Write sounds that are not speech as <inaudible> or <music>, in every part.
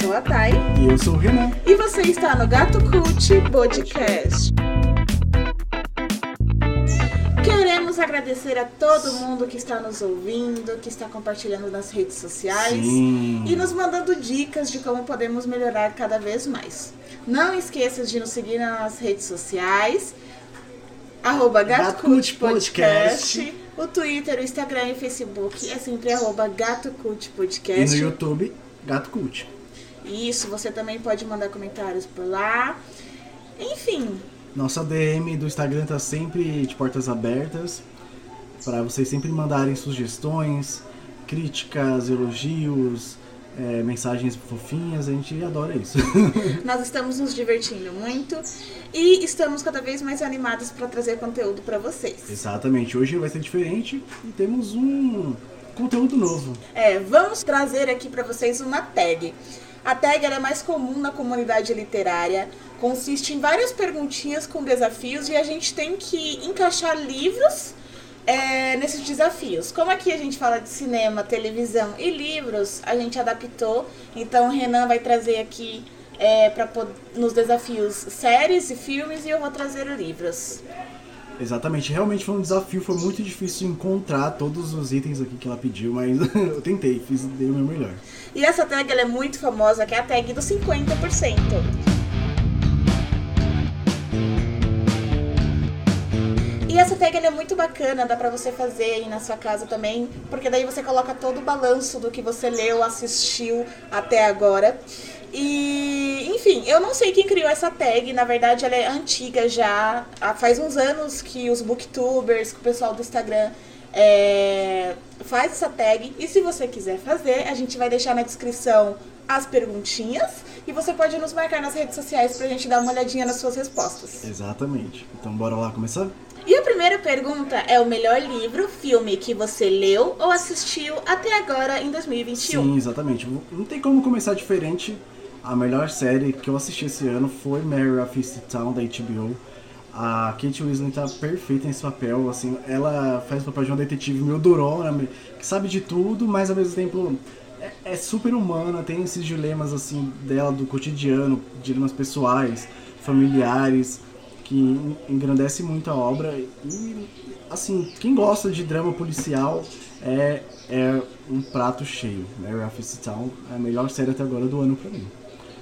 sou a Thay. E eu sou o Renan. E você está no Gato Cult Podcast. Queremos agradecer a todo mundo que está nos ouvindo, que está compartilhando nas redes sociais Sim. e nos mandando dicas de como podemos melhorar cada vez mais. Não esqueça de nos seguir nas redes sociais, arroba Podcast. Podcast. O Twitter, o Instagram e o Facebook é sempre arroba Gato Cult E Podcast. no YouTube, Gato Cult. Isso, você também pode mandar comentários por lá. Enfim, Nossa DM do Instagram tá sempre de portas abertas para vocês sempre mandarem sugestões, críticas, elogios, é, mensagens fofinhas. A gente adora isso. <laughs> nós estamos nos divertindo muito e estamos cada vez mais animados para trazer conteúdo para vocês. Exatamente. Hoje vai ser diferente e temos um conteúdo novo. É, vamos trazer aqui para vocês uma tag. A tag é mais comum na comunidade literária, consiste em várias perguntinhas com desafios e a gente tem que encaixar livros é, nesses desafios. Como aqui a gente fala de cinema, televisão e livros, a gente adaptou. Então o Renan vai trazer aqui é, para nos desafios séries e filmes e eu vou trazer livros. Exatamente, realmente foi um desafio, foi muito difícil encontrar todos os itens aqui que ela pediu, mas <laughs> eu tentei, fiz dei o meu melhor. E essa tag é muito famosa, que é a tag do 50%. E essa tag é muito bacana, dá pra você fazer aí na sua casa também, porque daí você coloca todo o balanço do que você leu, assistiu até agora. E, enfim, eu não sei quem criou essa tag, na verdade ela é antiga já, há- faz uns anos que os booktubers, que o pessoal do Instagram é, faz essa tag. E se você quiser fazer, a gente vai deixar na descrição as perguntinhas e você pode nos marcar nas redes sociais pra gente dar uma olhadinha nas suas respostas. Exatamente. Então bora lá começar? E a primeira pergunta é o melhor livro, filme que você leu ou assistiu até agora em 2021? Sim, exatamente. Não tem como começar diferente. A melhor série que eu assisti esse ano foi Mary of Easttown da HBO. A Kate Winslet tá perfeita nesse papel, assim, ela faz o papel de uma detetive meio durona, que sabe de tudo, mas ao mesmo tempo é, é super humana, tem esses dilemas assim dela do cotidiano, dilemas pessoais, familiares, que en- engrandece muito a obra e assim, quem gosta de drama policial é, é um prato cheio. Mary of Easttown é a melhor série até agora do ano pra mim.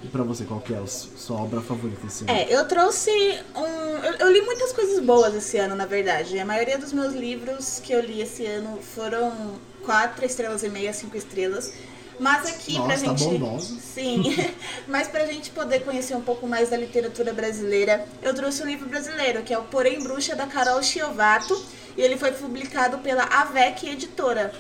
E pra você, qual que é a su- sua obra favorita esse ano? É, eu trouxe um. Eu, eu li muitas coisas boas esse ano, na verdade. A maioria dos meus livros que eu li esse ano foram quatro estrelas e meia, cinco estrelas. Mas aqui pra Nossa, tá gente. bondosa. Sim. <laughs> Mas pra gente poder conhecer um pouco mais da literatura brasileira, eu trouxe um livro brasileiro, que é o Porém Bruxa, da Carol Chiovato. E ele foi publicado pela AVEC Editora.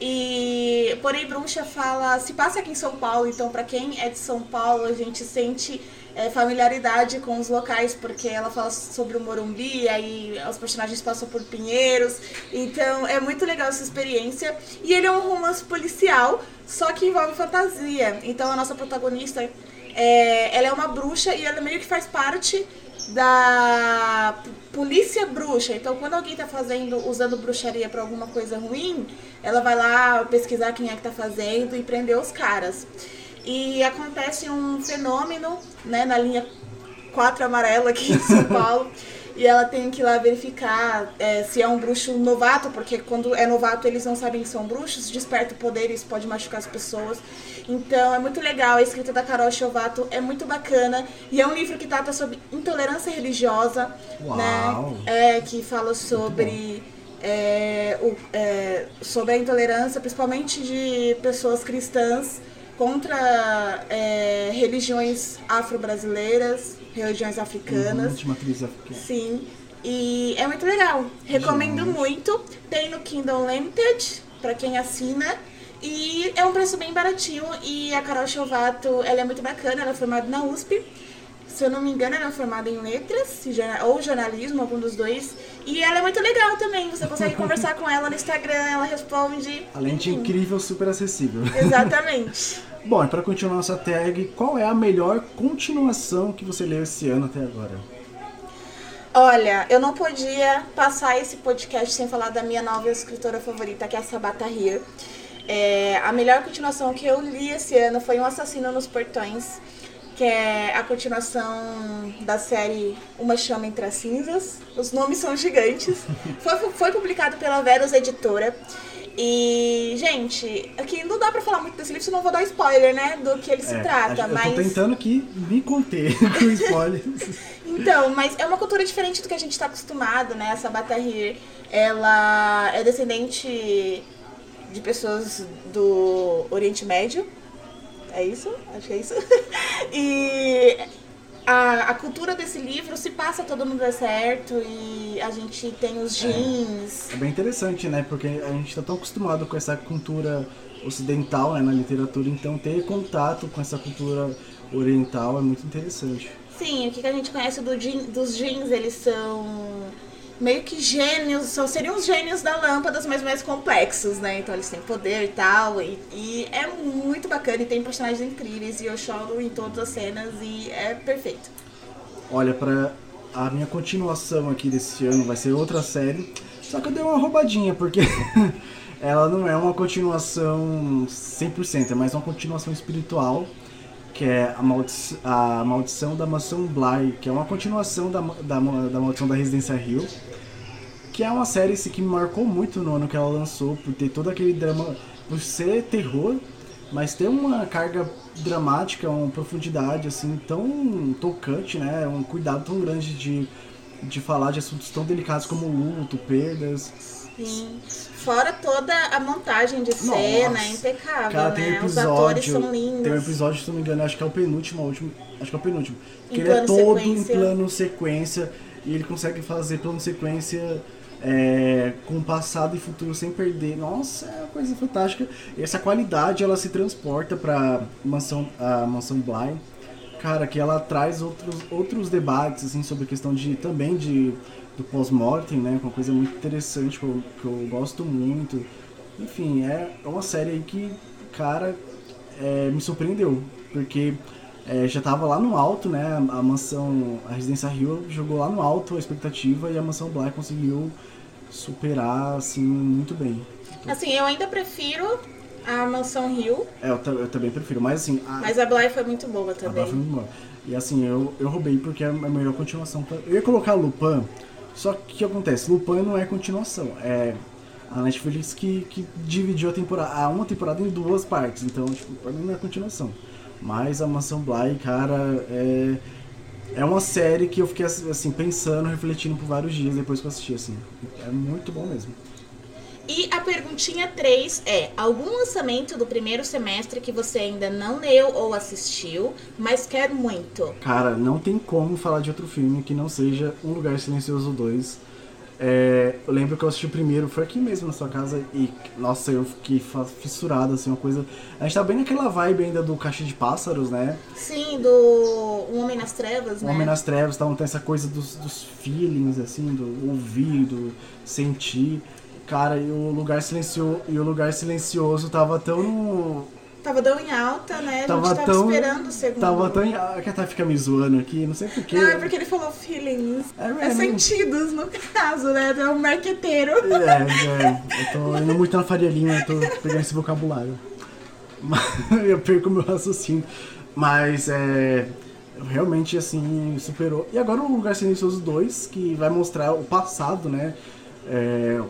E Porém Bruxa fala, se passa aqui em São Paulo, então pra quem é de São Paulo, a gente sente é, familiaridade com os locais, porque ela fala sobre o Morumbi, aí os personagens passam por Pinheiros, então é muito legal essa experiência. E ele é um romance policial, só que envolve fantasia. Então a nossa protagonista, é, ela é uma bruxa e ela meio que faz parte da polícia bruxa. Então, quando alguém tá fazendo, usando bruxaria pra alguma coisa ruim, ela vai lá pesquisar quem é que tá fazendo e prender os caras. E acontece um fenômeno, né, na linha 4 amarela aqui em São <laughs> Paulo. E ela tem que ir lá verificar é, se é um bruxo novato, porque quando é novato eles não sabem que são bruxos, desperta o poder e isso pode machucar as pessoas. Então é muito legal, a escrita da Carol Chovato é muito bacana. E é um livro que trata sobre intolerância religiosa, Uau! né? É, que fala sobre, é, o, é, sobre a intolerância, principalmente de pessoas cristãs contra é, religiões afro-brasileiras, religiões africanas. Uhum, de matriz africana. Sim. E é muito legal. Recomendo Gente. muito. Tem no Kindle Limited, pra quem assina. E é um preço bem baratinho. E a Carol Chovato, ela é muito bacana. Ela é formada na USP. Se eu não me engano, ela é formada em letras ou jornalismo, algum dos dois. E ela é muito legal também. Você consegue conversar com ela no Instagram, ela responde. Além de incrível, super acessível. <laughs> Exatamente. Bom, e pra continuar nossa tag, qual é a melhor continuação que você leu esse ano até agora? Olha, eu não podia passar esse podcast sem falar da minha nova escritora favorita, que é a Sabata Hier. É, a melhor continuação que eu li esse ano foi Um Assassino nos Portões, que é a continuação da série Uma Chama Entre as Cinzas. Os nomes são gigantes. Foi, foi publicado pela Verus Editora. E, gente, aqui não dá pra falar muito desse livro, senão eu vou dar spoiler, né? Do que ele se É, trata. eu mas. tô tentando aqui me conter <laughs> com spoilers. Então, mas é uma cultura diferente do que a gente está acostumado, né? Essa Batahir, ela é descendente de pessoas do Oriente Médio. É isso? Acho que é isso. <laughs> E a, a cultura desse livro se passa todo no deserto e a gente tem os jeans. É bem interessante, né? Porque a gente tá tão acostumado com essa cultura ocidental né, na literatura, então ter contato com essa cultura oriental é muito interessante. Sim, o que que a gente conhece do jean- dos jeans, eles são meio que gênios, só seriam os gênios da lâmpadas, mas mais complexos, né? Então eles têm poder e tal, e, e é muito bacana, e tem personagens incríveis, e eu choro em todas as cenas, e é perfeito. Olha, pra a minha continuação aqui desse ano vai ser outra série, só que eu dei uma roubadinha, porque <laughs> ela não é uma continuação 100%, é mais uma continuação espiritual, que é a, maldi a Maldição da Mansão Bly, que é uma continuação da, da, da Maldição da Residência Hill, que é uma série assim, que me marcou muito no ano que ela lançou, por ter todo aquele drama, por ser terror, mas ter uma carga dramática, uma profundidade assim tão tocante, né? Um cuidado tão grande de, de falar de assuntos tão delicados como luto, perdas. Sim. Fora toda a montagem de cena, Nossa. é impecável, Cara, tem um né? Os atores episódio, são lindos. tem um episódio, se não me engano, acho que é o penúltimo, último, acho que é o penúltimo, que ele é todo sequência. em plano sequência e ele consegue fazer plano sequência é, com passado e futuro sem perder. Nossa, é uma coisa fantástica. Essa qualidade ela se transporta para mansão a mansão Bly. Cara, que ela traz outros, outros debates assim sobre a questão de também de do pós-mortem, né? Uma coisa muito interessante que eu, que eu gosto muito. Enfim, é uma série aí que, cara, é, me surpreendeu, porque é, já tava lá no alto, né? A mansão, a Residência Rio jogou lá no alto a expectativa e a mansão Black conseguiu superar assim muito bem. Assim, eu ainda prefiro a Mansão Rio, É, eu, eu também prefiro, mas assim, a, mas a Bly foi muito boa a também. Bly foi muito boa. E assim, eu, eu roubei porque é a melhor continuação. pra- Eu ia colocar Lupin, só que o que acontece? Lupin não é continuação, é a Netflix que, que dividiu a temporada, a uma temporada em duas partes, então, tipo, pra mim não é continuação. Mas a Mansão Bly, cara, é, é uma série que eu fiquei assim, pensando, refletindo por vários dias depois que eu assisti, assim. É muito bom mesmo. E a perguntinha 3 é: algum lançamento do primeiro semestre que você ainda não leu ou assistiu, mas quer muito? Cara, não tem como falar de outro filme que não seja Um Lugar Silencioso 2. É, eu lembro que eu assisti o primeiro, foi aqui mesmo na sua casa, e nossa, eu fiquei fissurado, assim, uma coisa. A gente tá bem naquela vibe ainda do Caixa de Pássaros, né? Sim, do Um Homem nas Trevas, O né? Homem nas Trevas, então tem essa coisa dos, dos feelings, assim, do ouvir, do sentir. Cara, e o lugar silencioso, e o lugar silencioso tava tão Tava tão em alta, né? A Tava gente tava tão- esperando o segundo. Tava tão. A Catá fica me zoando aqui, não sei porquê. Não, é porque ele falou feelings. É É, sentidos, no caso, né? É um marqueteiro. É, é, eu tô indo muito na Faria Lima, eu tô pegando esse vocabulário. Mas <laughs> eu perco o meu raciocínio. Mas é. Realmente, assim, superou. E agora o Lugar Silencioso 2, que vai mostrar o passado, né? É,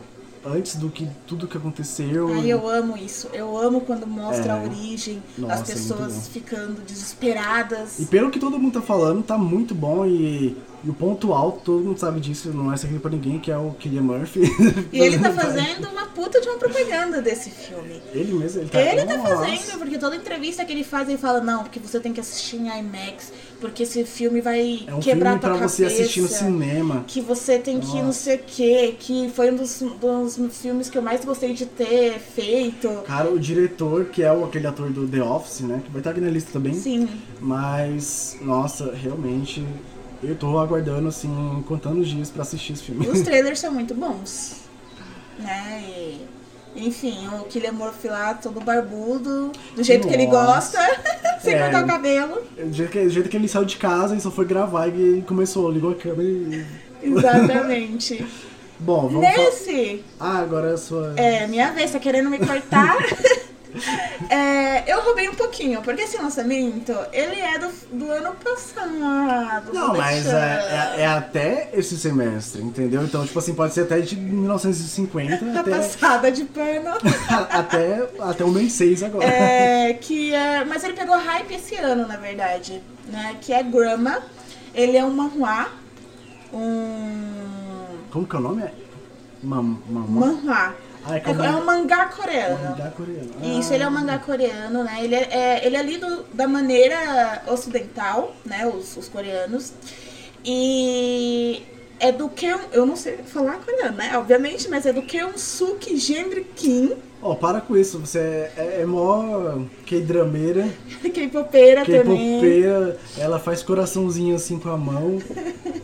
antes do que tudo que aconteceu. Ai, eu amo isso. Eu amo quando mostra É. a origem, Nossa, as é pessoas bom. ficando desesperadas. E pelo que todo mundo tá falando, tá muito bom e, e o ponto alto, todo mundo sabe disso, não é segredo pra ninguém, que é o Killian Murphy. <laughs> E ele tá <laughs> fazendo uma puta de uma propaganda desse filme. Ele mesmo, ele tá Ele tá fazendo, porque toda entrevista que ele faz, ele fala, não, porque você tem que assistir em IMAX, porque esse filme vai É um quebrar filme tua pra cabeça. você assistir no cinema. Que você tem que ir não Nossa. sei o quê, que foi um dos, dos filmes que eu mais gostei de ter feito. Cara, o diretor, que é o, aquele ator do The Office, né? Que vai estar aqui na lista também. Sim. Mas, nossa, realmente, eu tô aguardando, assim, contando os dias pra assistir esse filme. E os <laughs> trailers são muito bons. Né? E, enfim, o Killian Murphy lá, todo barbudo, do jeito que ele Nossa. gosta, <laughs> sem É. cortar o cabelo. Do jeito, que, do jeito que ele saiu de casa e só foi gravar e começou, ligou a câmera e... Exatamente. <laughs> Bom, vamos. Nesse, Ah, agora é a sua... é, minha vez, tá querendo me cortar? <laughs> <laughs> É, eu roubei um pouquinho, porque esse lançamento, ele é do, do ano passado. Não, mas é, é, é até esse semestre, entendeu? Então, tipo assim, pode ser até de 1950 Tá <laughs> até, passada de pano. <laughs> até, até o mês 6 agora. É, que é, mas ele pegou hype esse ano, na verdade, né? Que é Grama. Ele é um manhua, um Como que é o nome? Mam, manhua. Ah, é É, é um um mangá coreano. mangá coreano. Isso, ele é um mangá coreano, né? Ele é, é- ele é lido da maneira ocidental, né? Os, os coreanos. E é do Keon... Eu não sei falar coreano, né? Obviamente, mas é do Keon-suk Gendry Kim, Ó, para com isso, você é, é, é mó K-drameira, <laughs> K-popeira também. K-popeira, ela faz coraçãozinho assim com a mão,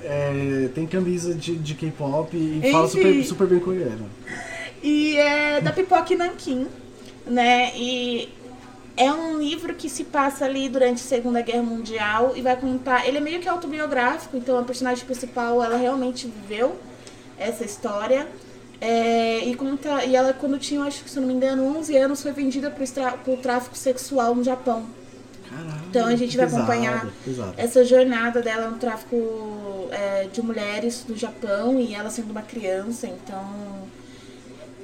é, tem camisa de, de K-pop e fala Enfim. super, super bem coreano. E é da Pipoca Nankin, né? E é um livro que se passa ali durante a Segunda Guerra Mundial e vai contar. Ele é meio que autobiográfico, então a personagem principal ela realmente viveu essa história. É, e conta e ela quando tinha, acho que se não me engano, 11 anos, foi vendida para o tráfico sexual no Japão. Caralho, Então a gente vai pesado, acompanhar pesado. essa jornada dela no tráfico é, de mulheres do Japão e ela sendo uma criança, então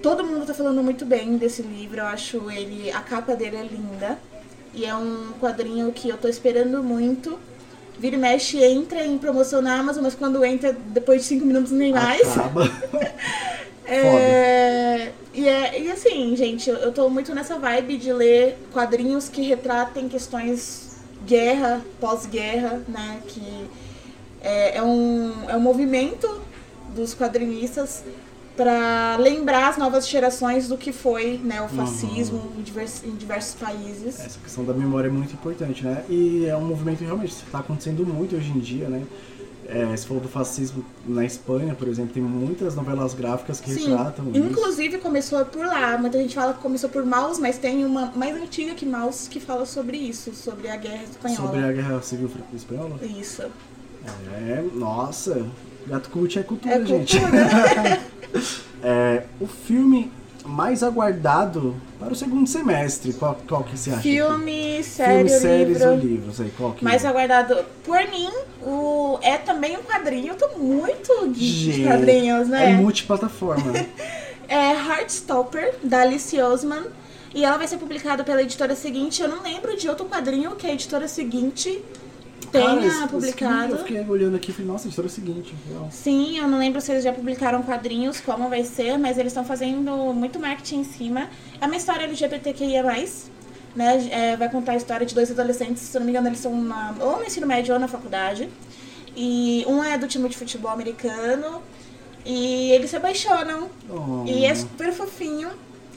todo mundo tá falando muito bem desse livro, eu acho ele, a capa dele é linda e é um quadrinho que eu tô esperando muito. Vira e mexe, entra em promoção na Amazon, mas quando entra, depois de cinco minutos nem mais. Acaba. <laughs> É, e, é, e assim, gente, eu, eu tô muito nessa vibe de ler quadrinhos que retratem questões guerra, pós-guerra, né? Que é, é um, é um movimento dos quadrinistas para lembrar as novas gerações do que foi né, o fascismo em, divers- em diversos países. Essa questão da memória é muito importante, né? E é um movimento que realmente está acontecendo muito hoje em dia, né? É, você falou do fascismo na Espanha, por exemplo, tem muitas novelas gráficas que Sim, retratam isso. inclusive começou por lá. Muita gente fala que começou por Maus, mas tem uma mais antiga que Maus que fala sobre isso, sobre a guerra espanhola. Sobre a Guerra Civil Espanhola? Isso. É, nossa, Gato Cult é cultura, É gente. cultura. <laughs> É, o filme mais aguardado para o segundo semestre, qual, qual que você acha? Filme, série, Filme, séries livro. ou livros aí, qual que Mais aguardado por mim, o... é também um quadrinho. Eu tô muito de quadrinhos, né? É multiplataforma, né? <laughs> É Heartstopper, da Alice Osman. E ela vai ser publicada pela editora seguinte. Eu não lembro de outro quadrinho que a editora seguinte tenha Cara, filme publicado. Eu fiquei olhando aqui e falei, nossa, a história é o seguinte. Real. Sim, eu não lembro se eles já publicaram quadrinhos, como vai ser, mas eles estão fazendo muito marketing em cima. É uma história LGBTQIA+, né? É, vai contar a história de dois adolescentes, se não me engano, eles são na, ou no ensino médio ou na faculdade. E um é do time de futebol americano, e eles se apaixonam. Oh. E é super fofinho.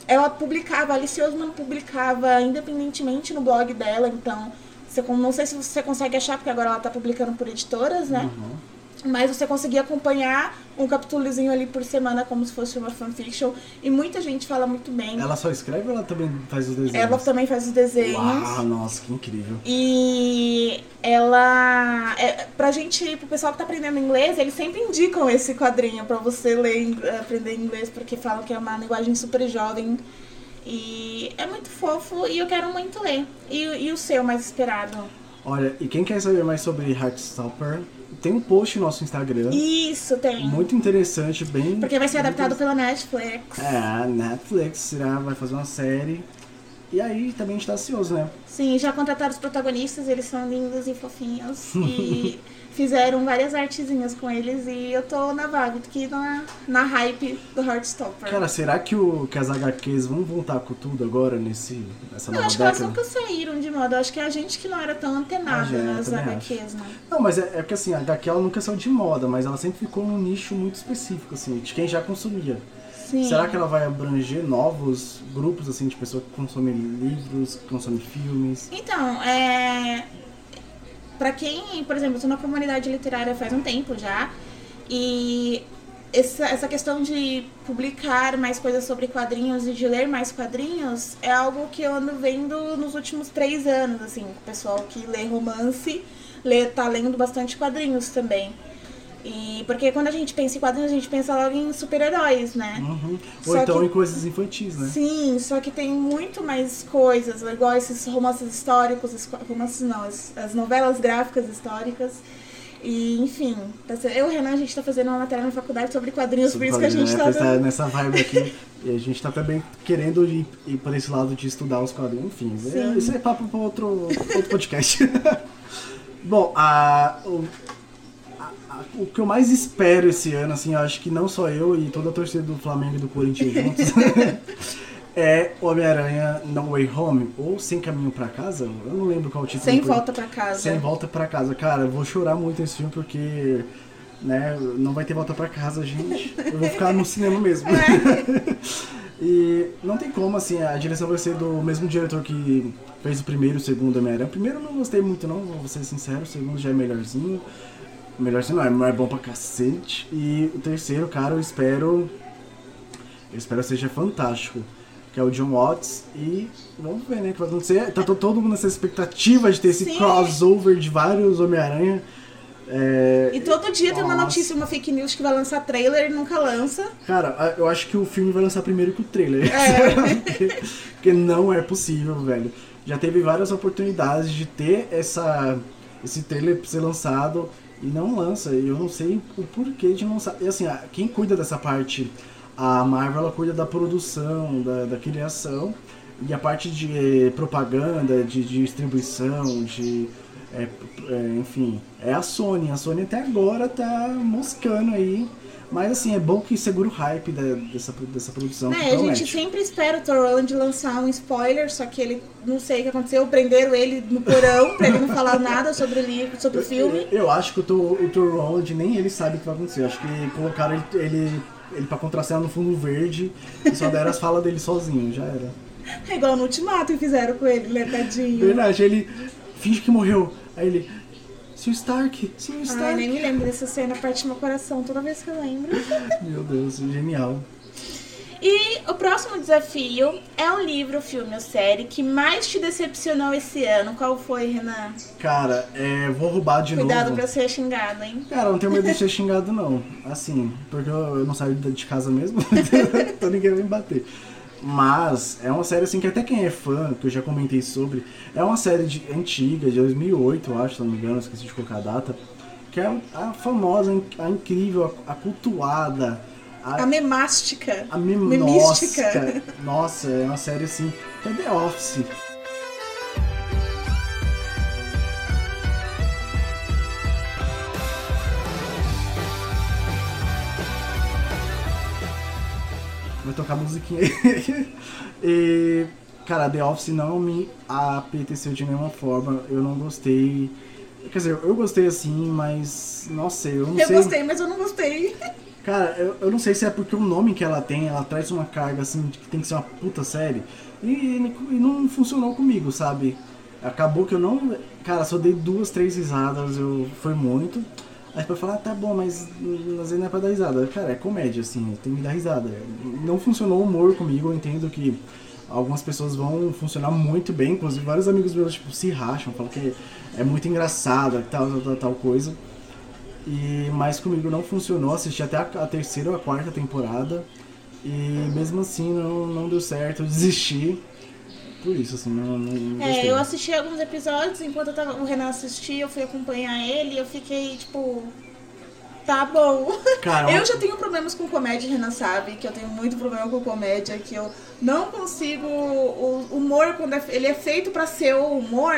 Ela publicava, a Alice Osman publicava independentemente no blog dela, então você, não sei se você consegue achar, porque agora ela tá publicando por editoras, né? Uhum. Mas você conseguia acompanhar um capítulozinho ali por semana como se fosse uma fanfiction. E muita gente fala muito bem. Ela só escreve ou ela também faz os desenhos? Ela também faz os desenhos. Uau, nossa, que incrível. E ela. É, pra gente, pro pessoal que tá aprendendo inglês, eles sempre indicam esse quadrinho pra você ler, aprender inglês, porque falam que é uma linguagem super jovem. E é muito fofo e eu quero muito ler. E, e o seu mais esperado? Olha, e quem quer saber mais sobre Heartstopper, tem um post no nosso Instagram. Isso, tem. Muito interessante, bem. Porque vai ser adaptado pela Netflix. É, a Netflix será, vai fazer uma série. E aí também a gente tá ansioso, né? Sim, já contrataram os protagonistas, eles são lindos e fofinhos. <laughs> e fizeram várias artezinhas com eles e eu tô na tô aqui na, na hype do Heartstopper. Cara, será que, o, que as HQs vão voltar com tudo agora nesse, nessa eu nova acho que elas década? nunca saíram de moda. Eu acho que é a gente que não era tão antenada Ah, eu nas também HQs, né? Não, mas é, é porque assim, a HQ ela nunca saiu de moda, mas ela sempre ficou num nicho muito específico, assim, de quem já consumia. Sim. Será que ela vai abranger novos grupos, assim, de pessoas que consomem livros, que consomem filmes? Então, é. Pra quem, por exemplo, eu tô na comunidade literária faz um tempo já, e essa, essa questão de publicar mais coisas sobre quadrinhos e de ler mais quadrinhos é algo que eu ando vendo nos últimos três anos, assim, o pessoal que lê romance, lê, tá lendo bastante quadrinhos também. E porque quando a gente pensa em quadrinhos, a gente pensa logo em super-heróis, né? Uhum. Ou Só então que- em coisas infantis, né? Sim, só que tem muito mais coisas, igual esses romances históricos, romances não, as, as novelas gráficas históricas. E, enfim, tá eu e o Renan, a gente tá fazendo uma matéria na faculdade sobre quadrinhos, por isso que a gente né? tá dando... nessa vibe aqui. <laughs> e a gente tá também querendo ir, ir por esse lado de estudar os quadrinhos. Enfim, é- isso é papo para outro, outro podcast. <laughs> Bom, a, o, o que eu mais espero esse ano, assim, eu acho que não só eu e toda a torcida do Flamengo e do Corinthians juntos, <laughs> é Homem-Aranha No Way Home, ou Sem Caminho pra Casa. Eu não lembro qual o título. Sem volta pra casa. Sem volta pra casa. Cara, eu vou chorar muito esse filme porque, né, não vai ter volta pra casa, gente. Eu vou ficar no cinema mesmo. <laughs> e não tem como, assim, a direção vai ser do mesmo diretor que fez o primeiro e o segundo Homem-Aranha. O primeiro eu não gostei muito, não, vou ser sincero. O segundo já é melhorzinho. Melhorzinho não, é, não é bom pra cacete. E o terceiro, cara, eu espero. Eu espero que seja fantástico. Que é o John Watts. E vamos ver, né, o que vai acontecer. Tá to- todo mundo nessa expectativa de ter esse Sim. crossover de vários Homem-Aranha. É, E todo dia tem uma Nossa. notícia, uma fake news que vai lançar trailer e nunca lança. Cara, eu acho que o filme vai lançar primeiro que o trailer. É. <laughs> porque, não é possível, velho. Já teve várias oportunidades de ter essa, esse trailer ser lançado e não lança. E eu não sei o porquê de não lançar. E assim, quem cuida dessa parte, a Marvel, ela cuida da produção, da, da criação. E a parte de eh, propaganda, de, de distribuição, de. é, é, enfim, é a Sony. A Sony até agora tá moscando aí. Mas assim, é bom que segura o hype da- dessa, dessa produção. É, a gente sempre espera o Tom Holland lançar um spoiler, só que ele, não sei o que aconteceu, prenderam ele no porão pra ele não falar nada sobre o livro, sobre o filme. Eu, eu acho que o o Tom Holland nem ele sabe o que vai acontecer. Eu acho que colocaram ele, ele, ele pra contracenar no fundo verde e só deram as falas dele sozinho, já era. É igual no Ultimato que fizeram com ele, né, tadinho. Verdade, ele finge que morreu. Aí ele. Sr. Stark, Sr. Ai, Stark. nem me lembro dessa cena, parte meu coração toda vez que eu lembro. <laughs> Meu Deus, genial. E o próximo desafio é o livro, filme ou série que mais te decepcionou esse ano. Qual foi, Renan? Cara, é, vou roubar de Cuidado novo. pra ser xingado, hein? Cara, não tenho medo de ser <laughs> xingado, não. Assim, porque eu, eu não saio de casa mesmo, <laughs> então ninguém vai me bater. Mas é uma série assim que até quem é fã, que eu já comentei sobre, é uma série de, antiga, de 2008, eu acho, se não me engano, esqueci de colocar a data, que é a famosa, a incrível, a, a cultuada, a, A memástica. a mem- memística. Nossa, nossa, é uma série assim, que é The Office. Vai tocar musiquinha aí. <laughs> e, cara, The Office não me apeteceu de nenhuma forma. Eu não gostei. Quer dizer, eu gostei assim, mas. Nossa, eu não Eu sei. gostei, mas eu não gostei. Cara, eu, eu não sei se é porque o nome que ela tem, ela traz uma carga assim, de que tem que ser uma puta série. E, e não funcionou comigo, sabe? Acabou que eu não. Cara, só dei duas, três risadas, eu foi muito. Aí pra falar, ah, tá bom, mas às vezes não é pra dar risada. Cara, é comédia, assim, tem que dar risada. Não funcionou o humor comigo, eu entendo que algumas pessoas vão funcionar muito bem, inclusive vários amigos meus, tipo, se racham, falam que é muito engraçado, tal, tal, tal, tal coisa. E, mas comigo não funcionou, assisti até a, a terceira ou a quarta temporada. E mesmo assim não, não deu certo, eu desisti. Por isso, assim, não, não, É, eu assisti alguns episódios, enquanto eu tava, o Renan assistia, eu fui acompanhar ele e eu fiquei, tipo. Tá bom. <laughs> Eu já tenho problemas com comédia, Renan sabe, que eu tenho muito problema com comédia, que eu não consigo. O humor, quando é- ele é feito pra ser o humor,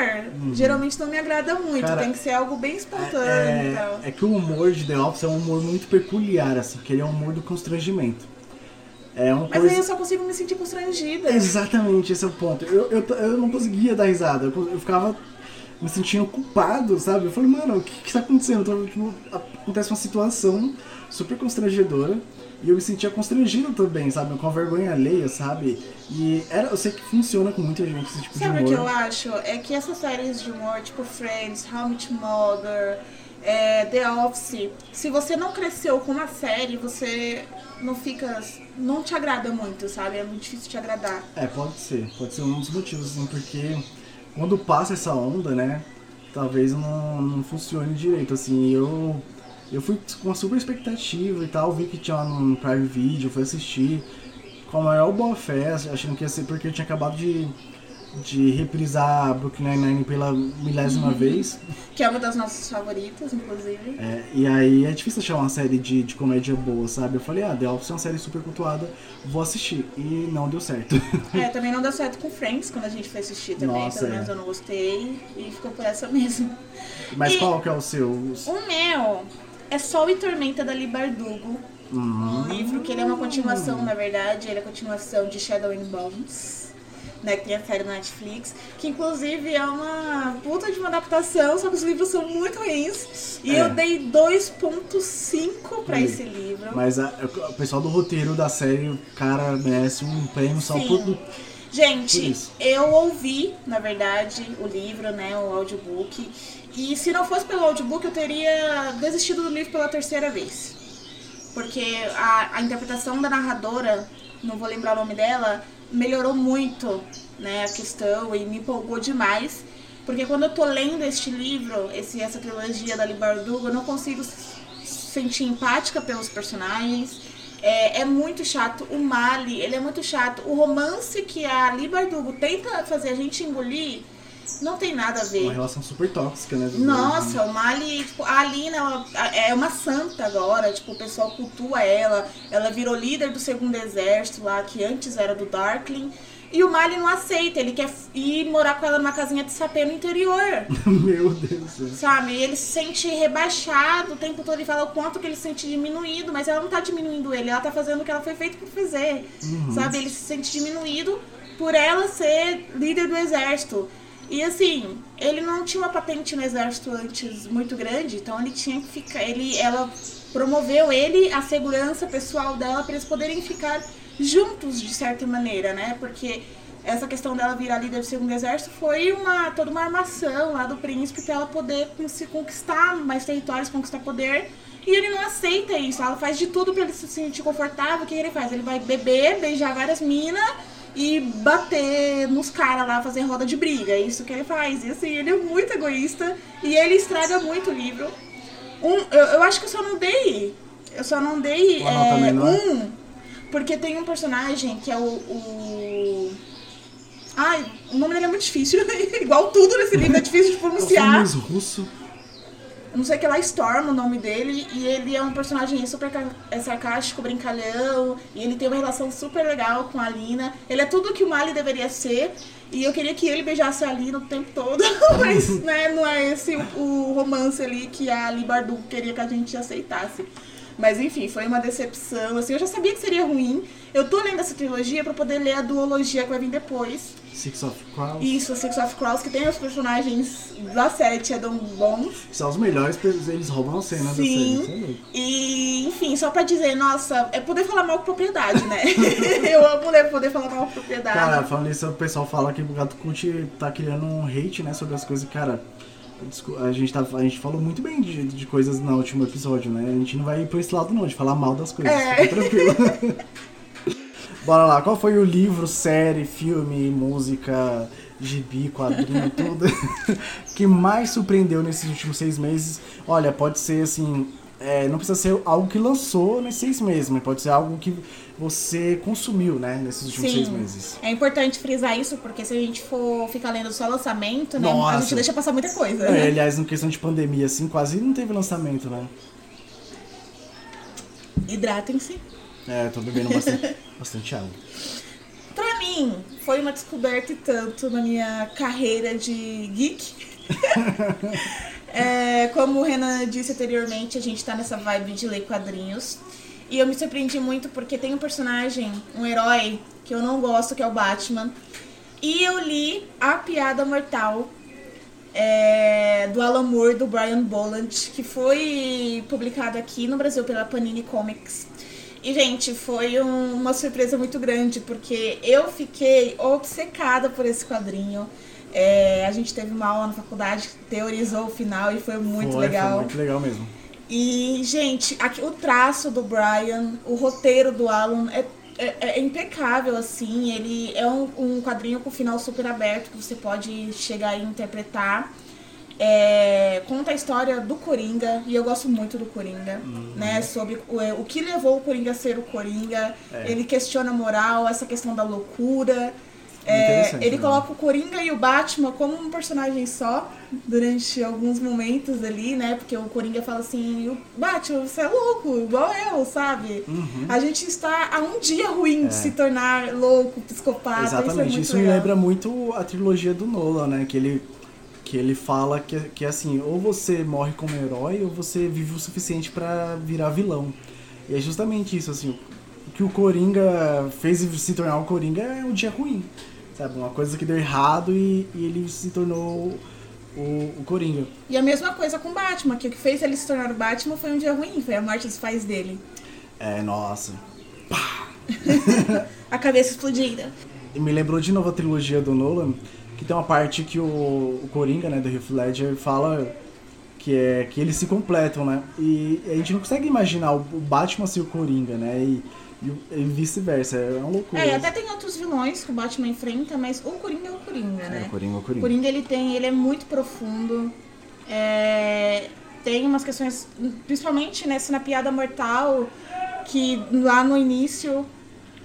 geralmente não me agrada muito. Uhum. Cara, tem que ser algo bem espontâneo e tal. É, é que o humor de The Office é um humor muito peculiar, assim, que ele é um humor do constrangimento. É uma Mas coisa... aí eu só consigo me sentir constrangida. Exatamente, esse é o ponto. Eu, eu, eu não conseguia dar risada, eu, eu ficava me sentindo culpado, sabe? Eu falei, mano, o que que tá acontecendo? Então, tipo, acontece uma situação super constrangedora e eu me sentia constrangido também, sabe? Com a vergonha alheia, sabe? E era, eu sei que funciona com muita gente esse tipo Sabe de o que eu humor. acho? É que essas séries de humor, tipo Friends, How Your Mother, é, The Office, se você não cresceu com uma série, você não fica. não te agrada muito, sabe? É muito difícil te agradar. É, pode ser. Pode ser um dos motivos, assim, porque quando passa essa onda, né? Talvez não, não funcione direito, assim. Eu Eu fui com uma super expectativa e tal, vi que tinha no Prime Video, fui assistir com a maior boa fé, achando que ia ser porque eu tinha acabado de, de reprisar Brooklyn Nine-Nine pela milésima vez. Que é uma das nossas favoritas, inclusive. É, e aí é difícil achar uma série de, de comédia boa, sabe? Eu falei, ah, The Office é uma série super cultuada, vou assistir. E não deu certo. <laughs> É, também não deu certo com Friends quando a gente foi assistir também. Nossa, Pelo é. menos eu não gostei e ficou por essa mesmo. Mas E- qual que é o seu? O meu é Sol e Tormenta da Li Bardugo. Hum, Um livro que ele é uma continuação, na verdade, ele é a continuação de Shadow and Bones. Né, que tem a série na Netflix, que inclusive é uma puta de uma adaptação, só que os livros são muito ruins. E É. eu dei 2.5 pra Hum. esse livro. Mas a- o pessoal do roteiro da série, o cara merece um prêmio só Sim. por. Gente, eu ouvi, na verdade, o livro, né, o audiobook. E se não fosse pelo audiobook, eu teria desistido do livro pela terceira vez. Porque a, a interpretação da narradora, não vou lembrar o nome dela, melhorou muito, né, a questão e me empolgou demais. Porque quando eu tô lendo este livro, esse, essa trilogia da Li Bardugo, eu não consigo sentir empática pelos personagens. É, é muito chato. O Mali, ele é muito chato. O romance que a Li Bardugo tenta fazer a gente engolir não tem nada a ver. Uma relação super tóxica, né? Nossa, o Mali, tipo, a Alina, ela é uma santa agora, tipo, o pessoal cultua ela, ela virou líder do segundo exército lá, que antes era do Darkling, e o Mali não aceita, ele quer ir morar com ela numa casinha de sapê no interior, <laughs> Meu Deus do céu. sabe? E ele se sente rebaixado, o tempo todo ele fala o quanto que ele se sente diminuído, mas ela não tá diminuindo ele, ela tá fazendo o que ela foi feita pra fazer, sabe? Ele se sente diminuído por ela ser líder do exército. E assim, ele não tinha uma patente no exército antes muito grande, então ele tinha que ficar. Ele, ela promoveu ele, a segurança pessoal dela, para eles poderem ficar juntos de certa maneira, né? Porque essa questão dela virar líder do segundo exército foi uma toda uma armação lá do príncipe para ela poder se conquistar mais territórios, conquistar poder. E ele não aceita isso. Ela faz de tudo para ele se sentir confortável. O que ele faz? Ele vai beber, beijar várias minas e bater nos caras lá, fazer roda de briga. É isso que ele faz. E assim, ele é muito egoísta e ele estraga muito o livro. Um, eu, eu acho que eu só não dei. Eu só não dei é, um. Porque tem um personagem que é o. o... Ai, o nome dele é muito difícil. <laughs> Igual tudo nesse livro é difícil de É o pronunciar. famoso russo. Não sei o que lá, Storm, o nome dele, e ele é um personagem super é sarcástico, brincalhão, e ele tem uma relação super legal com a Lina. Ele é tudo que o Mali deveria ser, e eu queria que ele beijasse a Lina o tempo todo, <laughs> mas <laughs> né, não é esse o, o romance ali que a Ali Bardu queria que a gente aceitasse. Mas enfim, foi uma decepção, assim, eu já sabia que seria ruim. Eu tô lendo essa trilogia pra poder ler a duologia que vai vir depois. Six of Crows. Isso, Six of Crows, que tem os personagens da série Shadow Bones. São os melhores, eles roubam a cena Sim. da série. Isso é. E, enfim, só pra dizer, nossa, é poder falar mal com propriedade, né? <laughs> eu amo ler poder falar mal com propriedade. Cara, falando isso, o pessoal fala que o Gato Cult tá criando um hate, né, sobre as coisas. Cara, a gente, tá, a gente falou muito bem de, de coisas no último episódio, né? A gente não vai ir por esse lado, não, de falar mal das coisas. É. Fica tranquilo. <laughs> Bora lá, qual foi o livro, série, filme, música, gibi, quadrinho, <laughs> tudo <laughs> que mais surpreendeu nesses últimos seis meses? Olha, pode ser assim. é, não precisa ser algo que lançou nesses seis meses, mas pode ser algo que você consumiu, né, nesses últimos seis meses. É importante frisar isso, porque se a gente for ficar lendo só lançamento, né? A Nossa. gente deixa passar muita coisa. É, né? aliás, em questão de pandemia, assim, quase não teve lançamento, né? Hidratem-se. É, tô bebendo bastante, <laughs> bastante água. Pra mim, foi uma descoberta e tanto na minha carreira de geek. <laughs> É, como o Renan disse anteriormente, a gente tá nessa vibe de ler quadrinhos. E eu me surpreendi muito porque tem um personagem, um herói, que eu não gosto, que é o Batman. E eu li A Piada Mortal, é, do Alan Moore, do Brian Bolland, que foi publicado aqui no Brasil pela Panini Comics. E, gente, foi um- uma surpresa muito grande, porque eu fiquei obcecada por esse quadrinho. É, a gente teve uma aula na faculdade, teorizou o final e foi muito Foi, legal. Foi muito legal mesmo. E, gente, aqui, o traço do Brian, o roteiro do Alan é, é, é impecável, assim. Ele é um, um quadrinho com final super aberto que você pode chegar e interpretar. É, conta a história do Coringa, e eu gosto muito do Coringa, Uhum. né? Sobre o, é, o que levou o Coringa a ser o Coringa. É. Ele questiona a moral, essa questão da loucura. É, Interessante, ele né? coloca o Coringa e o Batman como um personagem só durante alguns momentos ali, né? Porque o Coringa fala assim: o Batman, você é louco, igual eu, sabe? Uhum. A gente está a um dia ruim É. de se tornar louco, psicopata. Exatamente, isso, é isso, me lembra muito a trilogia do Nolan, né? Que ele, que ele fala que, que assim, ou você morre como herói ou você vive o suficiente pra virar vilão. E é justamente isso, assim, o que o Coringa fez se tornar o Coringa é um dia ruim, sabe? Uma coisa que deu errado e, e ele se tornou o, o Coringa. E a mesma coisa com o Batman, que o que fez ele se tornar o Batman foi um dia ruim, foi a morte dos pais dele. É, nossa. <laughs> A cabeça explodida. E me lembrou de novo a trilogia do Nolan, que tem uma parte que o, o Coringa, né, do Heath Ledger, fala que é que eles se completam, né? E a gente não consegue imaginar o, o Batman ser o Coringa, né? E, e, o- e vice-versa, é uma loucura. É, e até tem outros vilões que o Batman enfrenta, mas o Coringa é o Coringa, É, né? o Coringa, o O Coringa. Coringa ele tem, ele é muito profundo. é, tem umas questões, principalmente nessa na piada mortal, que lá no início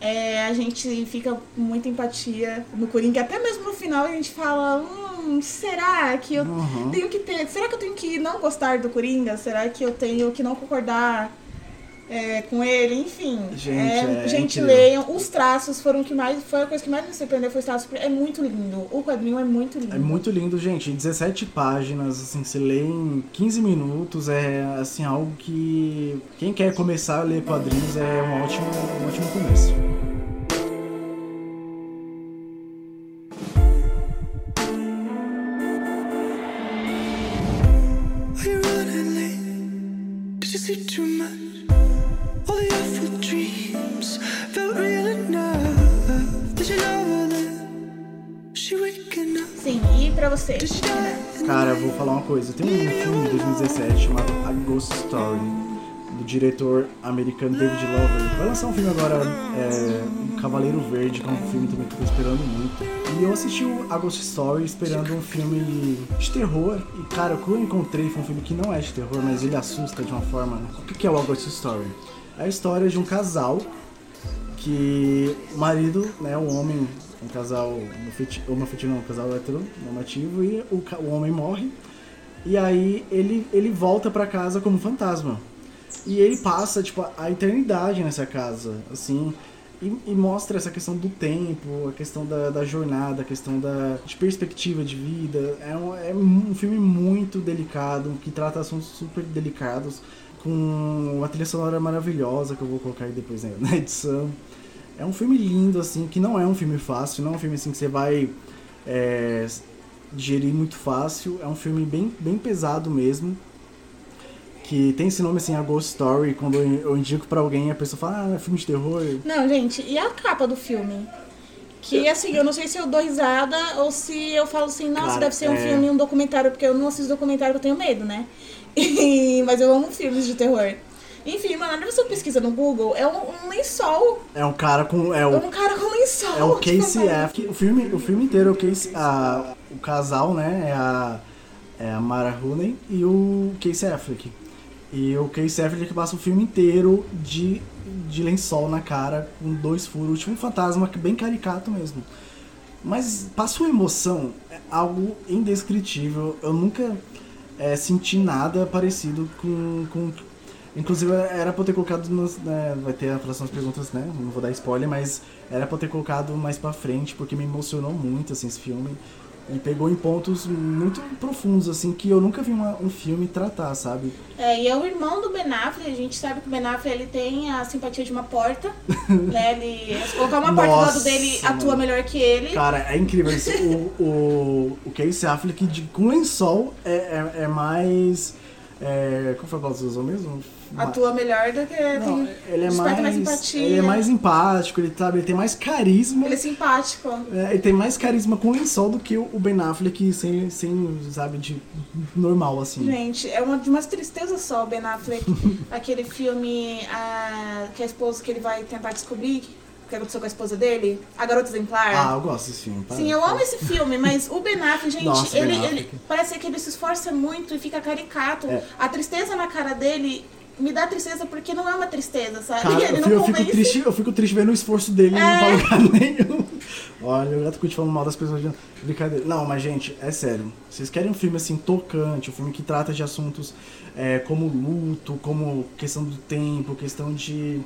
é, a gente fica com muita empatia no Coringa, até mesmo no final a gente fala, hum, será que eu Uhum. tenho que ter, será que eu tenho que não gostar do Coringa? Será que eu tenho que não concordar é, com ele? Enfim, Gente, é, é gente leiam. Os traços foram o que mais, foi a coisa que mais me surpreendeu, foi os traços, é muito lindo. O quadrinho é muito lindo. É muito lindo, gente. 17 páginas, assim, você lê em 15 minutos, é assim, algo que quem quer começar a ler quadrinhos é um ótimo, um ótimo começo. Are you running late? Did you too much? Sim, e pra você? Cara, eu vou falar uma coisa. Tem um filme de 2017 chamado A Ghost Story, do diretor americano David Lover. Vai lançar um filme agora, é, um Cavaleiro Verde, que é um filme também que eu tô esperando muito. E eu assisti o A Ghost Story esperando um filme de terror. E, cara, o que eu encontrei foi um filme que não é de terror, mas ele assusta de uma forma... O que que é o A Ghost Story? É a história de um casal que o marido, né, o homem, um casal homoafetivo, um casal heteronormativo, e o, o homem morre, e aí ele, ele volta pra casa como fantasma. E ele passa, tipo, a eternidade nessa casa, assim, e, e mostra essa questão do tempo, a questão da, da jornada, a questão da, de perspectiva de vida. É um, é um filme muito delicado, que trata assuntos super delicados, com uma trilha sonora maravilhosa, que eu vou colocar aí depois né, <laughs> na edição. É um filme lindo, assim, que não é um filme fácil, não é um filme assim que você vai é, digerir muito fácil. É um filme bem, bem pesado mesmo. Que tem esse nome assim, a Ghost Story. Quando eu indico pra alguém, a pessoa fala, ah, é filme de terror. Não, gente, e a capa do filme? Que assim, eu não sei se eu dou risada ou se eu falo assim, nossa, Cara, deve ser um é- filme, um documentário, porque eu não assisto documentário, eu tenho medo, né? <laughs> Mas eu amo filmes de terror. Enfim, mano, na você pesquisa no Google, é um, um lençol. É um cara com. É É um cara com lençol. é o tipo, Casey F. O filme, o filme inteiro é o Casey. A, o casal, né? É a, é a Mara Rooney e o Casey Affleck. E o Casey Affleck passa o filme inteiro de, de lençol na cara, com dois furos, tipo um fantasma bem caricato mesmo. Mas passa uma emoção, é algo indescritível. Eu nunca é, senti nada parecido com, com. Inclusive era pra eu ter colocado nos. né, vai ter a das perguntas, né? Não vou dar spoiler, mas era pra eu ter colocado mais pra frente, porque me emocionou muito assim, esse filme. E pegou em pontos muito profundos, assim, que eu nunca vi uma- um filme tratar, sabe? É, e é o irmão do Ben Affleck, a gente sabe que o Ben Affleck ele tem a simpatia de uma porta, <laughs> né? Ele, se colocar uma porta do lado dele, mano. atua melhor que ele. Cara, é incrível isso. O, o, o Casey Affleck de, com lençol é, é, é mais. É, qual foi a palavra que você usou mesmo? Atua melhor do que Não, tem, ele é desperta mais, empatia. ele é mais empático, ele, sabe, ele tem mais carisma. Ele é simpático. É, ele tem mais carisma com lençol do que o o Ben Affleck sem, sem sabe, de normal, assim. Gente, é uma de umas tristezas só o Ben Affleck. <laughs> aquele filme a, que a esposa que ele vai tentar descobrir que aconteceu com a esposa dele? A Garota Exemplar? Ah, eu gosto desse filme. Sim, eu amo esse filme, mas o Ben Affleck, gente, Nossa, ele, Ben ele Affleck. parece que ele se esforça muito e fica caricato. É. A tristeza na cara dele me dá tristeza porque não é uma tristeza, sabe? Cara, <laughs> ele eu não fico, eu fico triste, eu fico triste vendo o esforço dele É. não pra <laughs> lugar nenhum. Olha, eu já tô falando mal das pessoas de brincadeira. Não, mas gente, é sério. Vocês querem um filme assim tocante, um filme que trata de assuntos é, como luto, como questão do tempo, questão de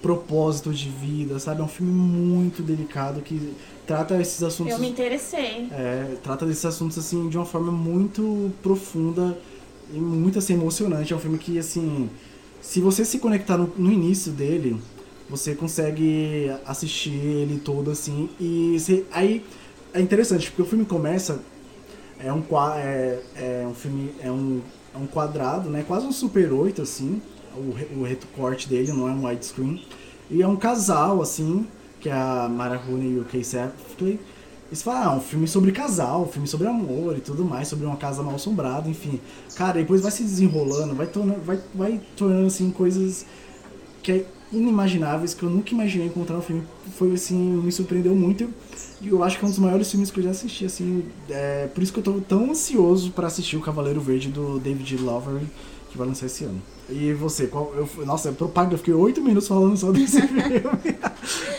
propósito de vida, sabe? É um filme muito delicado que trata esses assuntos. Eu me interessei. É, trata desses assuntos assim de uma forma muito profunda e muito assim emocionante. É um filme que assim, se você se conectar no, no início dele, você consegue assistir ele todo assim e você- aí é interessante porque o filme começa é um é, é um filme é um, é um quadrado, né? Quase um Super 8 assim, o, o dele não é um widescreen. E é um casal assim, que é a Mara Rooney e o Casey Affleck. Eles falam, ah, um filme sobre casal, um filme sobre amor e tudo mais, sobre uma casa mal assombrada, enfim. Cara, depois vai se desenrolando, vai tornando, vai, vai tornando assim coisas que é inimagináveis, que eu nunca imaginei encontrar no filme. Foi assim, me surpreendeu muito. E eu acho que é um dos maiores filmes que eu já assisti, assim. É, por isso que eu tô tão ansioso pra assistir o Cavaleiro Verde do David Lowery, que vai lançar esse ano. E você, qual. Eu, nossa, é propaganda, eu fiquei oito minutos falando só desse <laughs> filme.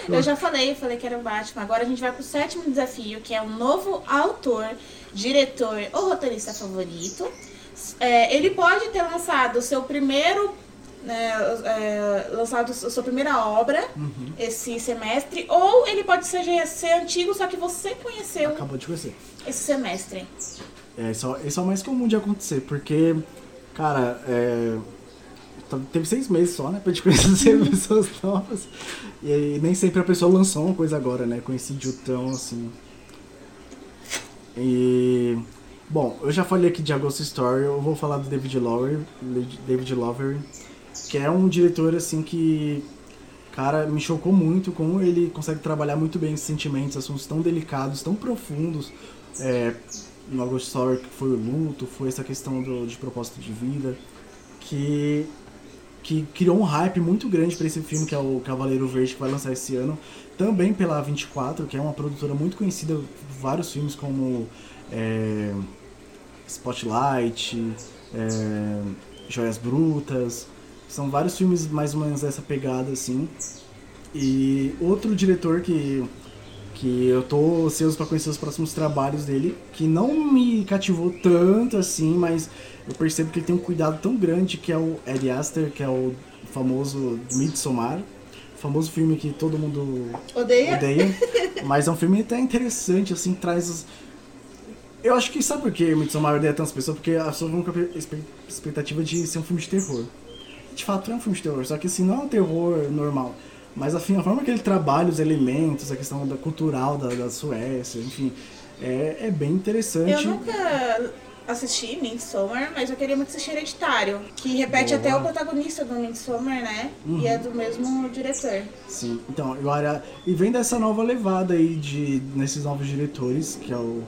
Eu já falei, falei que era o Batman. Agora a gente vai pro sétimo desafio, que é um novo autor, diretor ou roteirista favorito. É, ele pode ter lançado o seu primeiro. né, é, lançado a sua primeira obra Uhum. esse semestre, ou ele pode ser, ser antigo, só que você conheceu Acabou de conhecer. esse semestre. É, isso, é- isso é o mais comum de acontecer, porque, cara, é, teve seis meses só, né, pra gente conhecer pessoas novas. E aí, nem sempre a pessoa lançou uma coisa agora, né, coincidiu tão assim. E. Bom, eu já falei aqui de A Ghost Story, eu vou falar do David Lowery, David Lowery, que é um diretor assim que cara, me chocou muito como ele consegue trabalhar muito bem esses sentimentos, assuntos tão delicados, tão profundos. É, no Ghost Story, que foi o luto, foi essa questão do, de propósito de vida, que, que criou um hype muito grande para esse filme, que é o Cavaleiro Verde, que vai lançar esse ano. Também pela 24, que é uma produtora muito conhecida vários filmes como é, Spotlight, é, Joias Brutas. São vários filmes mais ou menos dessa pegada, assim. E outro diretor que, que eu tô ansioso para conhecer os próximos trabalhos dele, que não me cativou tanto assim, mas eu percebo que ele tem um cuidado tão grande, que é o Ed Aster, que é o famoso Midsommar. Famoso filme que todo mundo Odeia? odeia, <laughs> mas é um filme até interessante, assim, traz os... Eu acho que sabe por que Midsommar odeia tantas pessoas? Porque as pessoas vão com a expectativa de ser um filme de terror. De fato é um filme de terror, só que assim, não é um terror normal. Mas assim, a forma que ele trabalha os elementos, a questão da cultural da, da Suécia, enfim, é, é bem interessante. Eu nunca assisti Midsommar, mas eu queria muito assistir Hereditário, que repete Boa. até o protagonista do Midsommar, né? E é do mesmo diretor. Sim, então, agora, e vem dessa nova levada aí de, nesses novos diretores, que é o.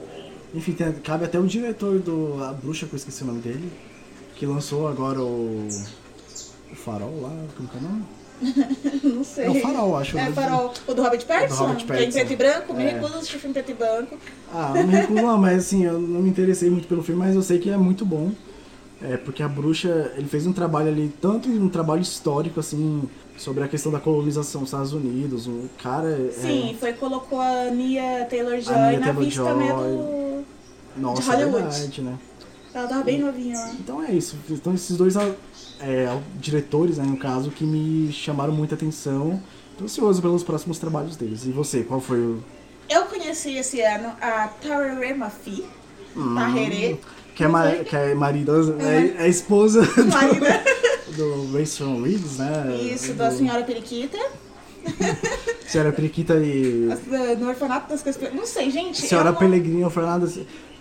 Enfim, tem- cabe até o diretor do. A bruxa, que eu esqueci o nome dele, que lançou agora o. O Farol lá, como que é o nome? <laughs> Não sei. É o Farol, acho. É né? o farol. O do Robert Pattinson? Robert Que é em Pattinson. preto e branco? Me É. recuso a assistir filme em preto e branco. Ah, não me recuso não, mas assim, eu não me interessei muito pelo filme, mas eu sei que é muito bom. É, porque a bruxa, ele fez um trabalho ali, tanto um trabalho histórico, assim, sobre a questão da colonização dos Estados Unidos. O cara é. Sim, foi colocou a Nia Taylor-Joy Anya na Taylor-Joy. vista mesmo. Nossa, de é Hollywood. verdade, né? Ela tava bem novinha lá. Então é isso. Então esses dois é, diretores, né, no caso, que me chamaram muita atenção. Tô ansioso pelos próximos trabalhos deles. E você, qual foi o. Eu conheci esse ano a Tarare Mafi. Tarere. Que é, ma que é marido, é, é esposa Marida. <laughs> do, <laughs> do Rayson Reeves, né? Isso, do, da Senhora Periquita. Senhora Periquita e. <laughs> No Orfanato das Coisas... Não sei, gente. Senhora eu não- Pellegrini, orfanato,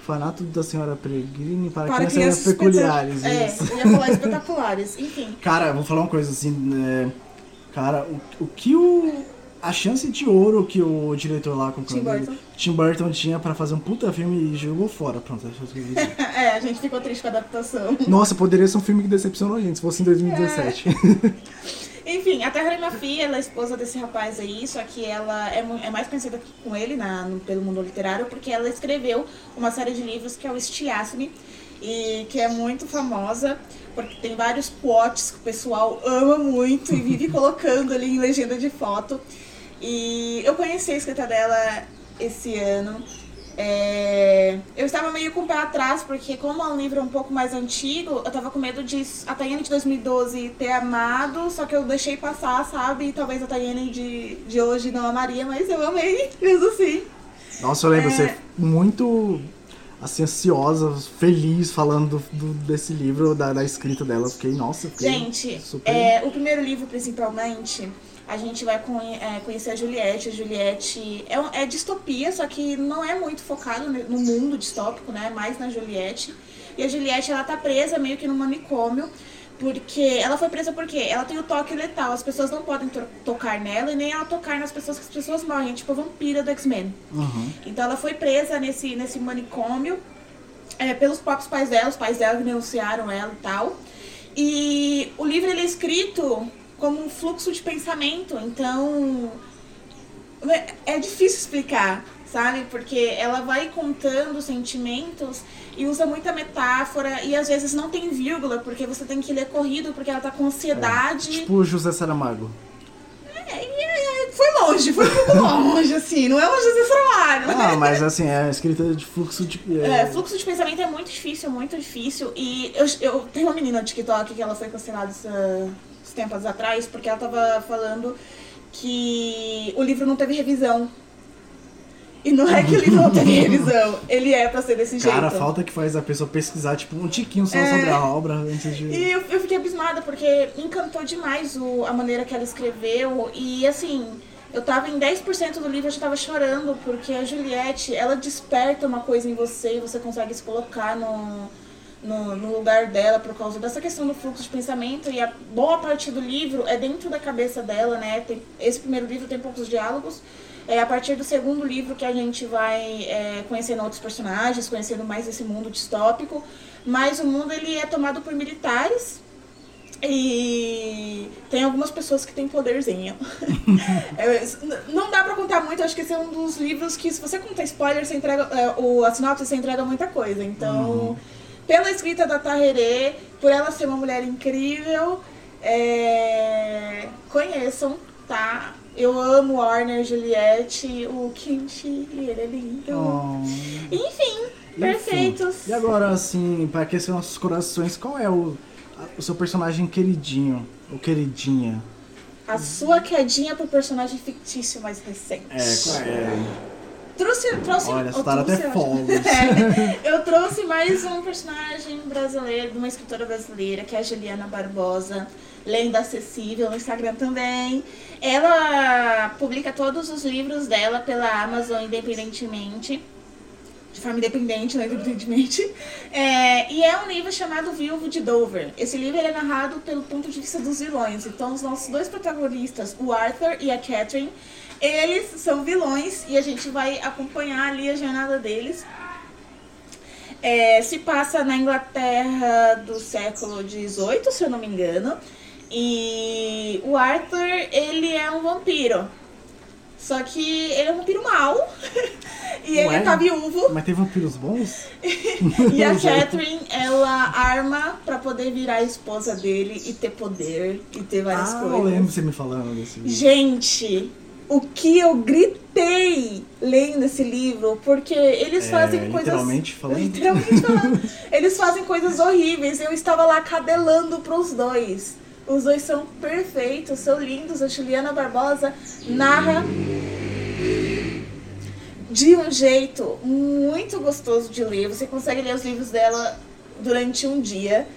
orfanato da Senhora Pellegrini para, Para crianças, crianças peculiares. É, isso. eu ia falar <laughs> espetaculares. Enfim. Cara, vou falar uma coisa assim, né? Cara, o, o que o. A chance de ouro que o diretor lá com o Tim Burton. Tim Burton tinha pra fazer um puta filme e jogou fora. Pronto, dizer. <laughs> É, a gente ficou triste com a adaptação. Nossa, poderia ser um filme que decepcionou a gente se fosse em 2017. <laughs> Enfim, a Terra minha filha, ela é esposa desse rapaz aí, só que ela é, é mais conhecida com ele na, no- pelo mundo literário porque ela escreveu uma série de livros que é o Estiasme, e que é muito famosa, porque tem vários quotes que o pessoal ama muito e vive <laughs> colocando ali em legenda de foto. E eu conheci a escrita dela esse ano. É, eu estava meio com o pé atrás, porque como é um livro um pouco mais antigo, eu tava com medo de a Tayane de 2012 ter amado, só que eu deixei passar, sabe? E talvez a Tayane de, de hoje não amaria, mas eu amei, <laughs> mesmo assim. Nossa, eu lembro, É. você muito assim, ansiosa, feliz falando do, do- desse livro, da, da escrita dela. Eu Fiquei, nossa, fiquei Gente, super. é, o primeiro livro, principalmente, a gente vai é, conhecer a Juliette. A Juliette é, é distopia, só que não é muito focado no mundo distópico, né? Mais na Juliette. E a Juliette, ela tá presa meio que no manicômio, porque ela foi presa porque ela tem o toque letal. As pessoas não podem to- tocar nela e nem ela tocar nas pessoas que as pessoas morrem, tipo a vampira do X-Men. Uhum. Então ela foi presa nesse, nesse manicômio é, pelos próprios pais dela, os pais dela denunciaram ela e tal. E o livro ele é escrito como um fluxo de pensamento, então é- é difícil explicar, sabe? Porque ela vai contando sentimentos e usa muita metáfora e às vezes não tem vírgula, porque você tem que ler corrido, porque ela tá com ansiedade. Tipo o José Saramago. É, é, foi longe, foi um pouco longe, assim, não é um José Saramago. Ah, mas assim, é escrita de fluxo de. É, fluxo de pensamento é muito difícil, muito difícil. E eu, eu tenho uma menina no TikTok que ela foi cancelada essa- uns tempos atrás porque ela tava falando que o livro não teve revisão. E não é que o livro não <laughs> teve revisão, ele é pra ser desse jeito. Cara, falta que faz a pessoa pesquisar, tipo, um tiquinho só É. sobre a obra antes de. E eu, eu fiquei abismada, porque encantou demais o, a maneira que ela escreveu. E assim, eu tava em 10% do livro, eu já tava chorando, porque a Juliette, ela desperta uma coisa em você e você consegue se colocar no, no, no lugar dela por causa dessa questão do fluxo de pensamento. E a boa parte do livro é dentro da cabeça dela, né? Tem, esse primeiro livro tem poucos diálogos. É a partir do segundo livro que a gente vai é, conhecendo outros personagens, conhecendo mais esse mundo distópico. Mas o mundo ele é tomado por militares e tem algumas pessoas que têm poderzinho. <laughs> É, não dá pra contar muito, acho que esse é um dos livros que, se você contar spoiler, você entrega. É, o, a sinopse você entrega muita coisa. Então, pela escrita da Taherê, por ela ser uma mulher incrível, é, conheçam, tá? Eu amo Warner, Juliette, o Kimchi, ele é lindo. Oh. Enfim, Enfim. perfeitos. E agora, assim, pra aquecer nossos corações, qual é o, o seu personagem queridinho? Ou queridinha? A sua quedinha pro personagem fictício mais recente. É, qual é? Trouxe, trouxe, Olha, eu soltaram trouxe, até fogos. <laughs> É, eu trouxe mais um personagem brasileiro, de uma escritora brasileira, que é a Juliana Barbosa, Lenda Acessível, no Instagram também. Ela publica todos os livros dela pela Amazon independentemente. De forma independente, não independentemente. É, e é um livro chamado Viúvo de Dover. Esse livro é narrado pelo ponto de vista dos vilões. Então, os nossos dois protagonistas, o Arthur e a Catherine, eles são vilões e a gente vai acompanhar ali a jornada deles. É, se passa na Inglaterra do século XVIII, se eu não me engano. E o Arthur, ele é um vampiro. Só que ele é um vampiro mau. <laughs> e ele Ué? tá viúvo. Mas tem vampiros bons? <laughs> E a <laughs> Catherine, ela arma pra poder virar a esposa dele e ter poder e ter várias Ah, eu coisas. lembro você me falando desse livro. Gente, o que eu gritei lendo esse livro, porque eles É, fazem coisas. literalmente falando? Literalmente falando. eles fazem coisas horríveis. Eu estava lá cadelando pros dois. Os dois são perfeitos, são lindos. A Juliana Barbosa narra de um jeito muito gostoso de ler. Você consegue ler os livros dela durante um dia.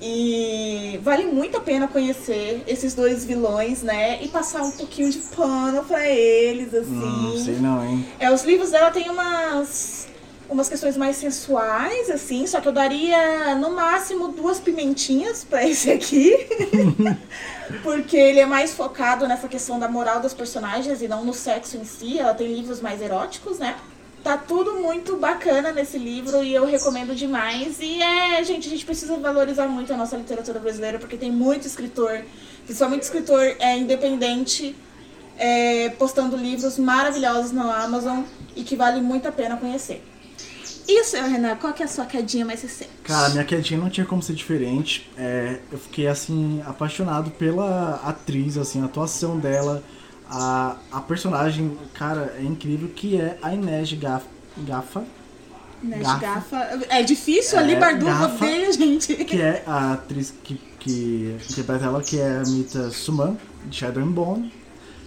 E vale muito a pena conhecer esses dois vilões, né? E passar um pouquinho de pano pra eles, assim. Hum, sei não, hein? É, os livros dela tem umas umas questões mais sensuais, assim, só que eu daria no máximo duas pimentinhas pra <laughs> esse aqui. <laughs> Porque ele é mais focado nessa questão da moral dos personagens e não no sexo em si. Ela tem livros mais eróticos, né? Tá tudo muito bacana nesse livro e eu recomendo demais. E é, gente, a gente precisa valorizar muito a nossa literatura brasileira porque tem muito escritor Principalmente escritor é, independente, é, postando livros maravilhosos na Amazon e que vale muito a pena conhecer. E o seu, Renan, qual que é a sua quedinha mais recente? Cara, minha quedinha não tinha como ser diferente. É, eu fiquei, assim, apaixonado pela atriz, assim, a atuação dela. A, a personagem, cara, é incrível, que é a Inês Gaff, Gaffa, Né, Gafa. Gafa. É difícil ali, É, Bardu, Gafa. odeia, gente. que é a atriz que, que interpreta ela, que é a Mita Suman, de Shadow and Bone.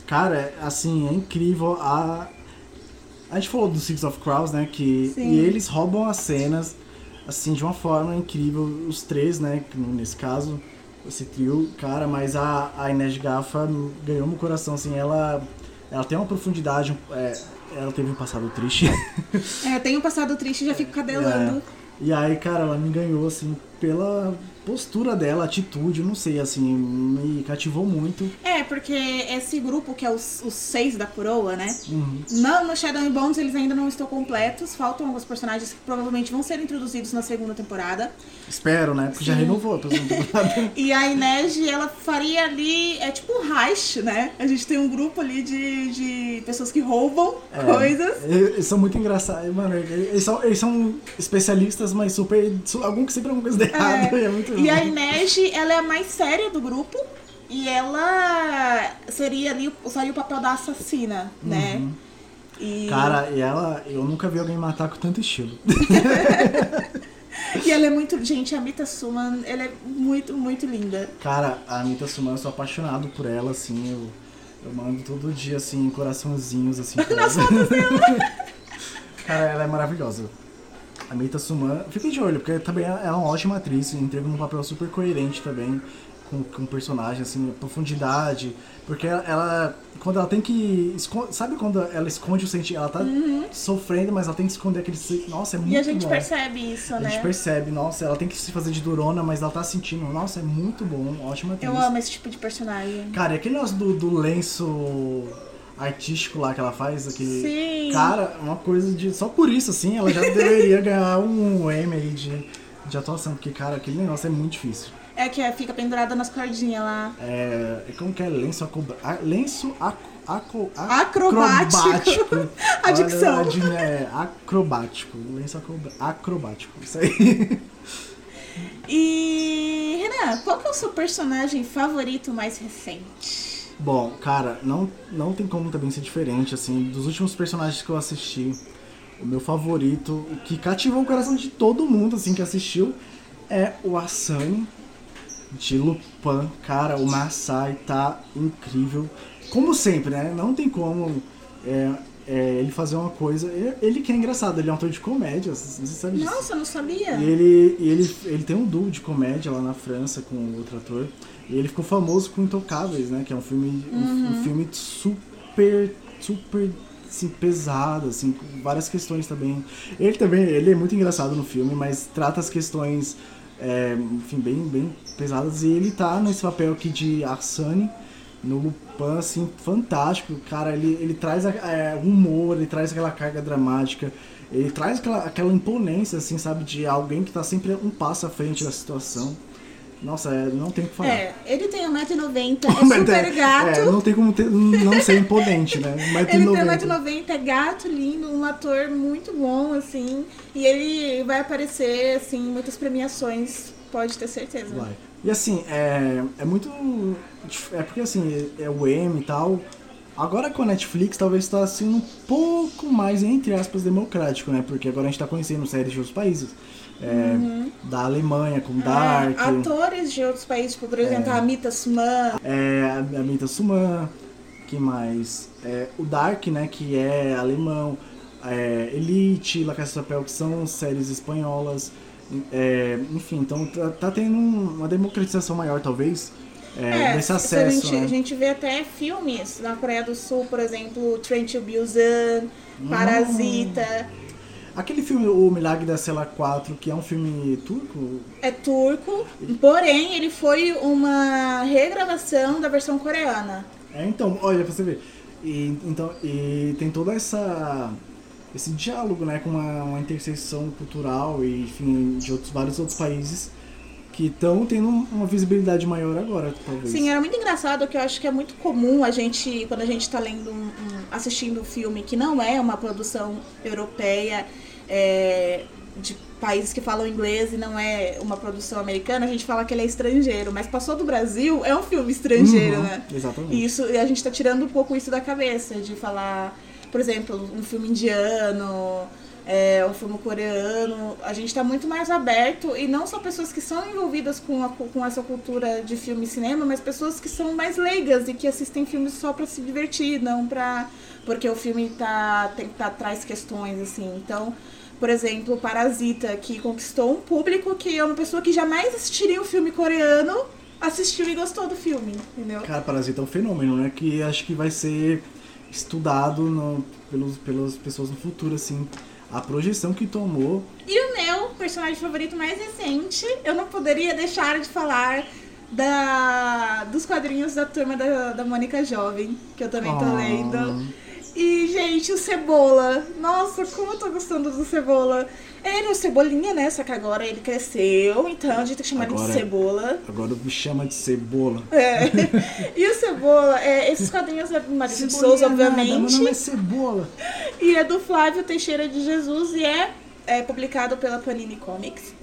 Cara, assim, é incrível. A, a gente falou do Six of Crows, né? Que, Sim. e eles roubam as cenas, assim, de uma forma incrível. Os três, né? Nesse caso, esse trio. Cara, mas a, a Inês Gaffa ganhou meu coração, assim. Ela, ela tem uma profundidade... é, ela teve um passado triste. É, tem um passado triste já fico cadelando. É. E aí, cara, ela me ganhou, assim, pela postura dela, atitude, não sei, assim, me cativou muito. É, porque esse grupo, que é os, os seis da coroa, né? Uhum. Não, no Shadow and Bones eles ainda não estão completos. Faltam alguns personagens que provavelmente vão ser introduzidos na segunda temporada. Espero, né? Porque já Sim. renovou a segunda temporada. <laughs> E a Inês, ela faria ali, é tipo um heist, né? A gente tem um grupo ali de, de pessoas que roubam É, coisas. Eles são muito engraçados, mano. Eles são, eles são especialistas, mas super. su- Algum que sempre é alguma coisa errado. É. É, muito E a Inês, ela é a mais séria do grupo. E ela seria ali, faria o papel da assassina, né? E, Uhum. Cara, e ela. Eu nunca vi alguém matar com tanto estilo. <laughs> e ela é muito. Gente, a Mita Suman, ela é muito, muito linda. Cara, a Anitta Suman, eu sou apaixonado por ela, assim. Eu, eu mando todo dia, assim, coraçãozinhos, assim. <laughs> Nas ela. fotos dela. <laughs> Cara, ela é maravilhosa. A Mita Suman, fiquem de olho, porque também ela é uma ótima atriz, entrega um papel super coerente também com, com o personagem, assim, profundidade. Porque ela, ela- quando ela tem que. Sabe quando ela esconde o sentimento? Ela tá sofrendo, mas ela tem que esconder aquele. Nossa, é muito Uhum. E a gente bom. percebe isso, A né? gente percebe, nossa, ela tem que se fazer de durona, mas ela tá sentindo. Nossa, é muito bom, ótima atriz. Eu amo esse tipo de personagem. Cara, e aquele negócio do, do lenço artístico lá que ela faz, aquele. Sim. Cara, uma coisa de. Só por isso, assim, ela já deveria <laughs> ganhar um Emmy aí de, de atuação, porque, cara, aquele negócio é muito difícil. É que fica pendurada nas cordinhas lá. É. é Como que é? Lenço acobra... Lenço aco... Aco... Acrobático. acrobático. <laughs> A dicção. Olha, é, acrobático. Lenço acobra... acrobático. Isso aí. E Renan, qual que é o seu personagem favorito mais recente? Bom, cara, não, não tem como também ser diferente, assim, dos últimos personagens que eu assisti, o meu favorito, o que cativou o coração de todo mundo, assim, que assistiu, é o Asani de Lupin. Cara, o Masai tá incrível. Como sempre, né? Não tem como é, é, ele fazer uma coisa... Ele, que é engraçado, ele é um ator de comédia, você sabe disso. Nossa, eu não sabia. E ele, ele, ele tem um duo de comédia lá na França com outro ator. E ele ficou famoso com Intocáveis, né? Que é um filme, um- Uhum. um, filme super, super assim, pesado, assim, com várias questões também. Ele também, ele é muito engraçado no filme, mas trata as questões, é, enfim, bem, bem pesadas. E ele tá nesse papel aqui de Arsane, no Lupin, assim, fantástico. Cara, ele, ele traz a- é, humor, ele traz aquela carga dramática. Ele traz aquela, aquela imponência, assim, sabe, de alguém que tá sempre um passo à frente da situação. Nossa, é, não tem o que falar. É, ele tem 1,90m, <laughs> é super gato. É, não tem como ter- não ser imponente, né? <laughs> Ele 1,90m. tem 1,90m, é gato, lindo, um ator muito bom, assim. E ele vai aparecer, assim, em muitas premiações, pode ter certeza. Vai. E assim, é, é muito. É porque assim, é o M e tal. Agora com a Netflix talvez está assim um pouco mais, entre aspas, democrático, né? Porque agora a gente tá conhecendo séries de outros países. É, Da Alemanha, com Dark. É, atores de outros países, tipo, por exemplo, a Mita Suman. É, a Mita Suman, que mais? É, o Dark, né, que é alemão, é, Elite, La Casa de Papel, que são séries espanholas, é, enfim, então tá, tá tendo um- uma democratização maior, talvez, é, desse se acesso, a, gente, né? a gente vê até filmes na Coreia do Sul, por exemplo, Train to Busan, Parasita. Aquele filme, O Milagre da Cela 4, que é um filme turco, É turco, porém ele foi uma regravação da versão coreana. É, então, olha, pra você ver. E, então, e tem toda essa esse diálogo, né, com uma, uma interseção cultural e, enfim, de outros vários outros países que estão tendo uma visibilidade maior agora, talvez. Sim, era muito engraçado que eu acho que é muito comum a gente, quando a gente tá lendo, um, um- assistindo um filme que não é uma produção europeia, é, de países que falam inglês e não é uma produção americana, a gente fala que ele é estrangeiro, mas passou do Brasil, é um filme estrangeiro, Uhum, né? Exatamente. E isso, e a gente tá tirando um pouco isso da cabeça, de falar, por exemplo, um filme indiano, é, um filme coreano. A gente tá muito mais aberto, e não só pessoas que são envolvidas com, a, com essa cultura de filme e cinema, mas pessoas que são mais leigas e que assistem filmes só pra se divertir, não pra. Porque o filme tá, tem, tá, traz questões, assim. Então. Por exemplo, Parasita, que conquistou um público que é uma pessoa que jamais assistiria um filme coreano, assistiu e gostou do filme, entendeu? Cara, Parasita é um fenômeno, né? Que acho que vai ser estudado no, pelos, pelas pessoas no futuro, assim. A projeção que tomou. E o meu personagem favorito mais recente, eu não poderia deixar de falar da, dos quadrinhos da turma da, da Mônica Jovem, que eu também tô Ah. lendo. E, gente, o Cebola. Nossa, como eu tô gostando do Cebola. Ele é o Cebolinha, né? Só que agora ele cresceu, então a gente tem que chamar ele Agora- de Cebola. Agora me chama de cebola. É. <laughs> E o Cebola, é, esses quadrinhos é do Maurício de Souza, nada, Meu obviamente. nome é cebola. E é do Flávio Teixeira de Jesus e é, é publicado pela Panini Comics.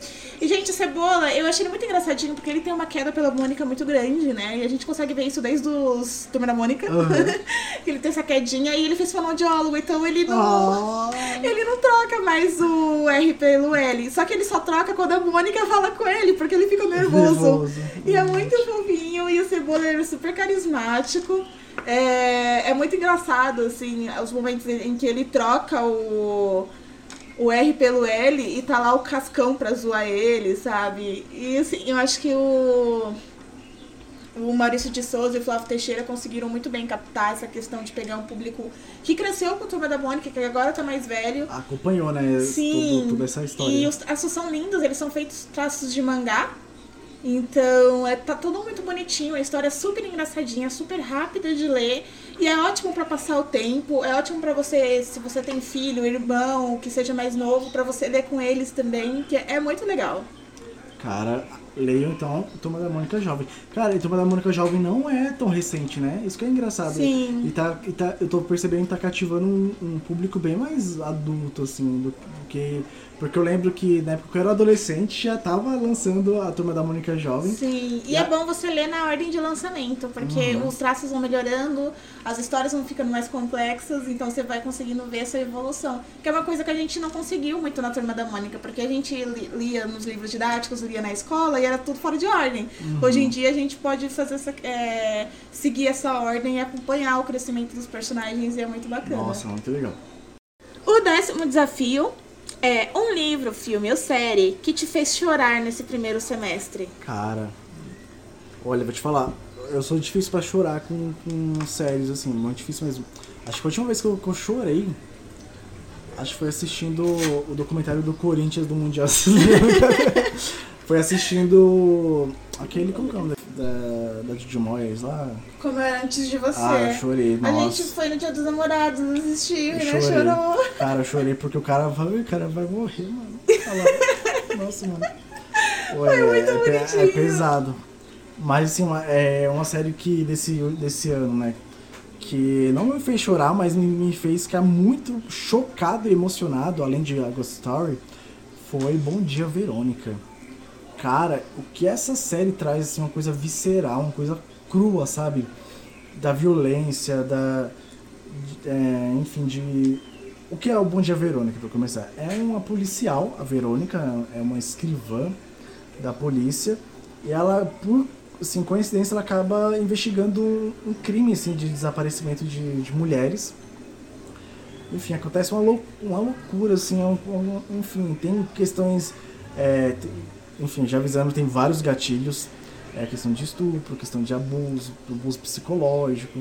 E, gente, o Cebola, eu achei ele muito engraçadinho porque ele tem uma queda pela Mônica muito grande, né? E a gente consegue ver isso desde os Turma da Mônica. Aham. <laughs> ele tem essa quedinha e ele fez fonoaudiólogo, então ele não. Ah, Ele não troca mais o R pelo L. Só que ele só troca quando a Mônica fala com ele, porque ele fica nervoso. nervoso. E é muito fofinho, e o Cebola ele é super carismático. É, é muito engraçado, assim, os momentos em que ele troca o, o R pelo L e tá lá o Cascão pra zoar ele, sabe? E assim, eu acho que o, o Maurício de Souza e o Flávio Teixeira conseguiram muito bem captar essa questão de pegar um público que cresceu com o Turma da Mônica, que agora tá mais velho. acompanhou, né? Sim. Tudo, toda essa história. E os traços são lindos, eles são feitos traços de mangá. Então, é, tá tudo muito bonitinho, a história é super engraçadinha, super rápida de ler. E é ótimo pra passar o tempo, é ótimo pra você, se você tem filho, irmão, que seja mais novo, pra você ler com eles também, que é muito legal. Cara, leiam então Turma da Mônica Jovem. Cara, e Turma da Mônica Jovem não é tão recente, né? Isso que é engraçado. Sim. E tá, e tá, eu tô percebendo que tá cativando um, um público bem mais adulto, assim, do que. Porque eu lembro que na época que eu era adolescente já tava lançando a Turma da Mônica Jovem. Sim, e E é a- bom você ler na ordem de lançamento, porque Uhum. os traços vão melhorando, as histórias vão ficando mais complexas, então você vai conseguindo ver essa evolução. Que é uma coisa que a gente não conseguiu muito na Turma da Mônica, porque a gente li- lia nos livros didáticos, lia na escola e era tudo fora de ordem. Uhum. Hoje em dia a gente pode fazer essa, é, seguir essa ordem e acompanhar o crescimento dos personagens e é muito bacana. Nossa, muito legal. O décimo desafio é um livro, filme ou série que te fez chorar nesse primeiro semestre. Cara, olha, vou te falar, eu sou difícil pra chorar com, com séries, assim, muito difícil mesmo. Acho que a última vez que eu, que eu chorei, acho que foi assistindo o documentário do Corinthians do Mundial. <laughs> foi assistindo aquele, como que é o da, da, Moyes lá? Como era antes de você. Ah, eu chorei, A nossa. gente foi no dia dos namorados, e né? Chorou. Cara, eu chorei porque o cara vai, o cara vai morrer, mano. Olha lá. Nossa, mano. Ué, muito é, é bonitinho. pesado. Mas assim, uma- é uma série que desse, desse ano, né? Que não me fez chorar, mas me, me fez ficar muito chocado e emocionado, além de a Ghost Story, foi Bom Dia Verônica. Cara, o que essa série traz, assim, uma coisa visceral, uma coisa crua, sabe? Da violência, da. de- é, enfim, de. O que é o Bom Dia Verônica, pra começar? É uma policial, a Verônica, é uma escrivã da polícia, e ela, por assim, coincidência, ela acaba investigando um, um crime assim, de desaparecimento de, de mulheres. Enfim, acontece uma, lou uma loucura, assim, é um- um- enfim, tem questões. é, tem- enfim, já avisando, tem vários gatilhos. É questão de estupro, questão de abuso, abuso psicológico.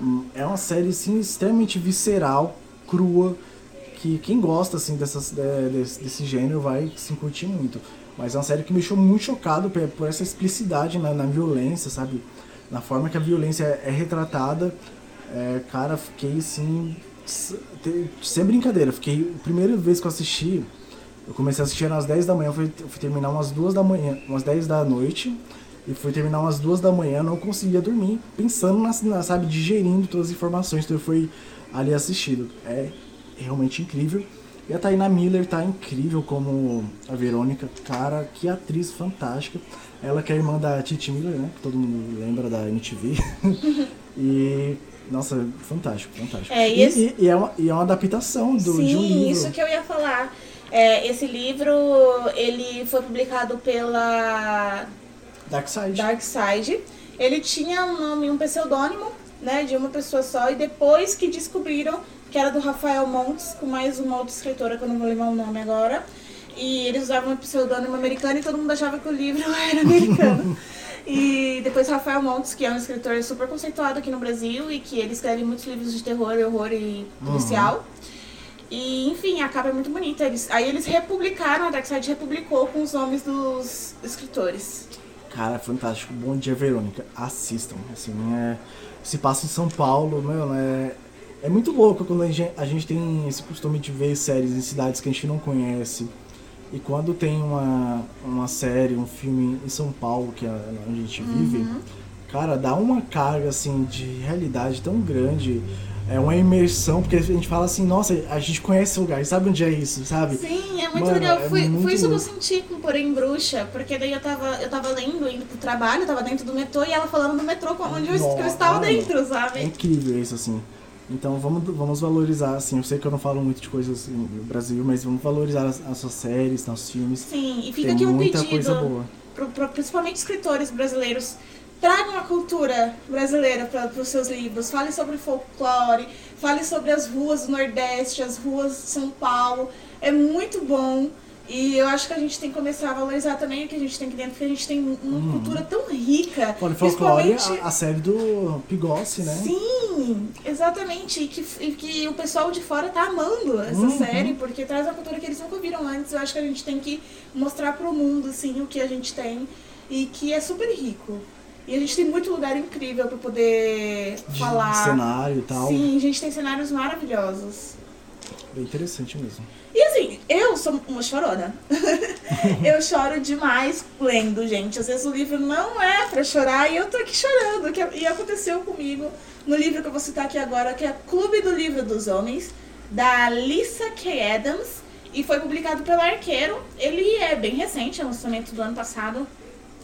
Hum, É uma série assim, extremamente visceral, crua, que quem gosta assim, dessas, de- desse, desse gênero vai se curtir muito. Mas é uma série que me deixou muito chocado por, essa explicidade na, na violência, sabe? Na forma que a violência é, é retratada. É, cara, fiquei assim. Sem brincadeira, fiquei. A primeira vez que eu assisti, Eu comecei a assistir às 10 da manhã, fui, fui terminar umas 2 da manhã, umas 10 da noite. E fui terminar umas 2 da manhã, não conseguia dormir, pensando, na, na, sabe, digerindo todas as informações. Então eu fui ali assistido. É realmente incrível. E a Taina Miller tá incrível como a Verônica. Cara, que atriz fantástica. Ela que é irmã da Titi Miller, né? Que todo mundo lembra da MTV. <laughs> e nossa, fantástico, fantástico. É, e, e, esse... e, e, é uma, e é uma adaptação do, Sim, de um livro. isso que eu ia falar. É, esse livro, ele foi publicado pela Dark Side. Dark Side. Ele tinha um nome, um pseudônimo, né, de uma pessoa só, e depois que descobriram que era do Rafael Montes, com mais uma outra escritora, que eu não vou lembrar o nome agora, e eles usavam um pseudônimo americano e todo mundo achava que o livro <laughs> era americano. E depois Rafael Montes, que é um escritor super conceituado aqui no Brasil e que ele escreve muitos livros de terror, horror e policial. Uhum. E, enfim, a capa é muito bonita. Eles, aí eles republicaram, a Darkseid republicou com os nomes dos escritores. Cara, fantástico. Bom dia, Verônica. Assistam. Assim, é, se passa em São Paulo, meu, é, é muito louco quando a gente, a gente tem esse costume de ver séries em cidades que a gente não conhece. E quando tem uma, uma série, um filme em São Paulo, que é onde a gente vive, uhum. cara, dá uma carga assim de realidade tão grande. É uma imersão, porque a gente fala assim, nossa, a gente conhece o lugar, sabe onde é isso, sabe? Sim, é muito Mano, legal. É foi, muito foi isso que eu senti com Porém Bruxa, porque daí eu tava, eu tava lendo, indo pro trabalho, eu tava dentro do metrô e ela falando do metrô onde eu, eu estava dentro, sabe? É incrível isso, assim. Então vamos, vamos valorizar, assim, eu sei que eu não falo muito de coisas assim, no Brasil, mas vamos valorizar as, as suas séries, nossos filmes. Sim, e fica Tem aqui um pedido, pro, pro, principalmente escritores brasileiros, tragam a cultura brasileira para os seus livros, fale sobre folclore, fale sobre as ruas do Nordeste, as ruas de São Paulo, é muito bom. E eu acho que a gente tem que começar a valorizar também o que a gente tem aqui dentro, porque a gente tem uma uhum. cultura tão rica. Olha, folclore, a, a, série do Pigossi, né? Sim, exatamente. E que, e que o pessoal de fora tá amando essa uhum. série, porque traz uma cultura que eles nunca viram antes. Eu acho que a gente tem que mostrar pro mundo, assim, o que a gente tem e que é super rico. E a gente tem muito lugar incrível para poder de falar. cenário e tal. Sim, a gente tem cenários maravilhosos. Bem interessante mesmo. E assim, eu sou uma chorona. <laughs> eu choro demais lendo, gente. Às vezes o livro não é pra chorar e eu tô aqui chorando. Que, e aconteceu comigo no livro que eu vou citar aqui agora, que é Clube do Livro dos Homens, da Lisa K. Adams. E foi publicado pelo Arqueiro. Ele é bem recente, é um lançamento do ano passado.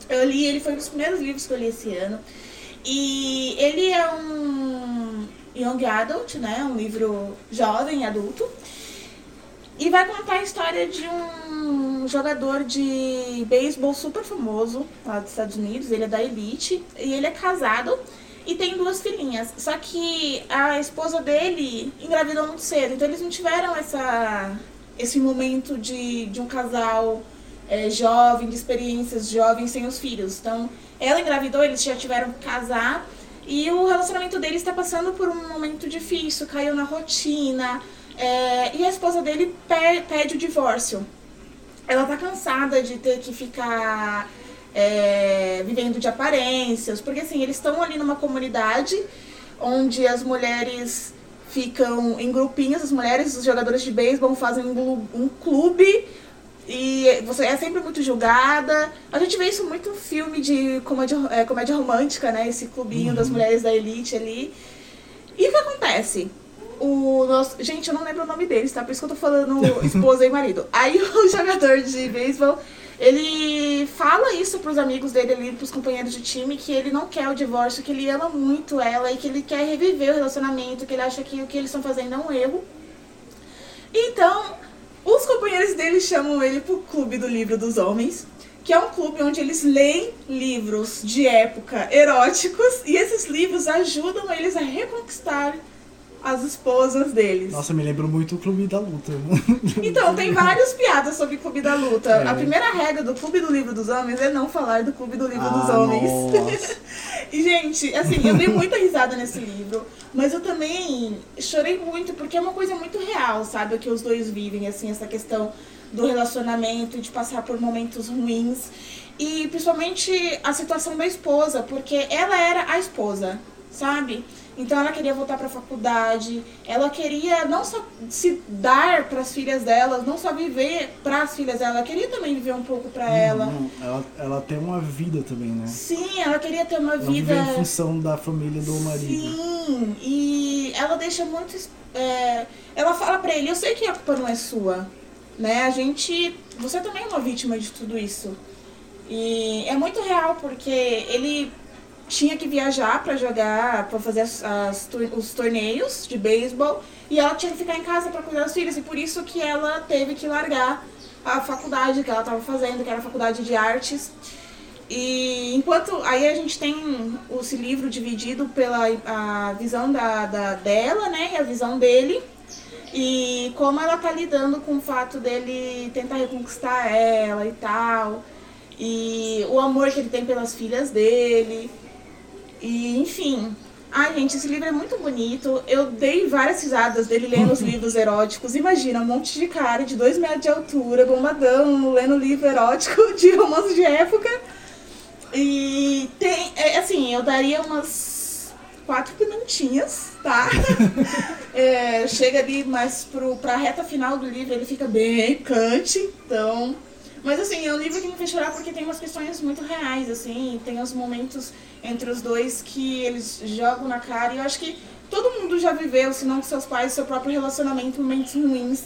Eu li, ele foi um dos primeiros livros que eu li esse ano. E ele é um young adult, né? Um livro jovem, adulto. E vai contar a história de um jogador de beisebol super famoso lá dos Estados Unidos. Ele é da elite e ele é casado e tem duas filhinhas. Só que a esposa dele engravidou muito cedo, então eles não tiveram essa, esse momento de, de um casal é, jovem, de experiências jovens sem os filhos. Então ela engravidou, eles já tiveram que casar e o relacionamento deles está passando por um momento difícil, caiu na rotina é, e a esposa dele pede o divórcio. Ela tá cansada de ter que ficar é, vivendo de aparências, porque assim, eles estão ali numa comunidade onde as mulheres ficam em grupinhos, as mulheres, os jogadores de beisebol fazem um, um clube e você é sempre muito julgada. A gente vê isso muito em filme de comédia, é, comédia romântica, né? Esse clubinho uhum. das mulheres da elite ali. E o que acontece? o nosso. Gente, eu não lembro o nome deles, tá? Por isso que eu tô falando <laughs> esposa e marido. Aí <laughs> o jogador de beisebol, ele fala isso pros amigos dele ali, pros companheiros de time, que ele não quer o divórcio, que ele ama muito ela e que ele quer reviver o relacionamento, que ele acha que o que eles estão fazendo é um erro. Então, os companheiros dele chamam ele pro clube do livro dos homens que é um clube onde eles leem livros de época eróticos e esses livros ajudam eles a reconquistar as esposas deles. Nossa, me lembro muito o Clube da Luta. <laughs> Então, tem várias piadas sobre o Clube da Luta. É. A primeira regra do Clube do Livro dos Homens é não falar do Clube do Livro ah, dos Homens. <laughs> e, gente, assim, eu dei muita risada nesse livro, mas eu também chorei muito, porque é uma coisa muito real, sabe? O que os dois vivem, assim, essa questão do relacionamento, de passar por momentos ruins. E principalmente a situação da esposa, porque ela era a esposa, sabe? Então ela queria voltar pra faculdade, ela queria não só se dar para as filhas dela, não só viver para as filhas dela, ela queria também viver um pouco para ela. Não, ela. Ela tem uma vida também, né? Sim, ela queria ter uma Ela vida. vive em função da família do marido. Sim, e ela deixa muito. é, ela fala pra ele: Eu sei que a culpa não é sua, né? A gente. Você também é uma vítima de tudo isso. E é muito real porque ele tinha que viajar pra jogar, pra fazer as, as os torneios de beisebol e ela tinha que ficar em casa pra cuidar das filhas e por isso que ela teve que largar a faculdade que ela estava fazendo, que era a faculdade de artes. E enquanto aí a gente tem esse livro dividido pela a visão da, da dela, né, e a visão dele. E como ela tá lidando com o fato dele tentar reconquistar ela e tal. E o amor que ele tem pelas filhas dele. E enfim. Ai, gente, esse livro é muito bonito. Eu dei várias risadas dele lendo os <laughs> livros eróticos. Imagina, um monte de cara de dois metros de altura, bombadão, lendo livro erótico <laughs> de romance de época. E tem, é, assim, eu daria umas quatro pimentinhas, tá? <laughs> É, chega ali mais pro, pra reta final do livro, ele fica bem cante, então... Mas assim, é um livro que me fez chorar porque tem umas questões muito reais, assim, tem uns momentos entre os dois que eles jogam na cara, e eu acho que todo mundo já viveu, se não com seus pais, seu próprio relacionamento, momentos ruins,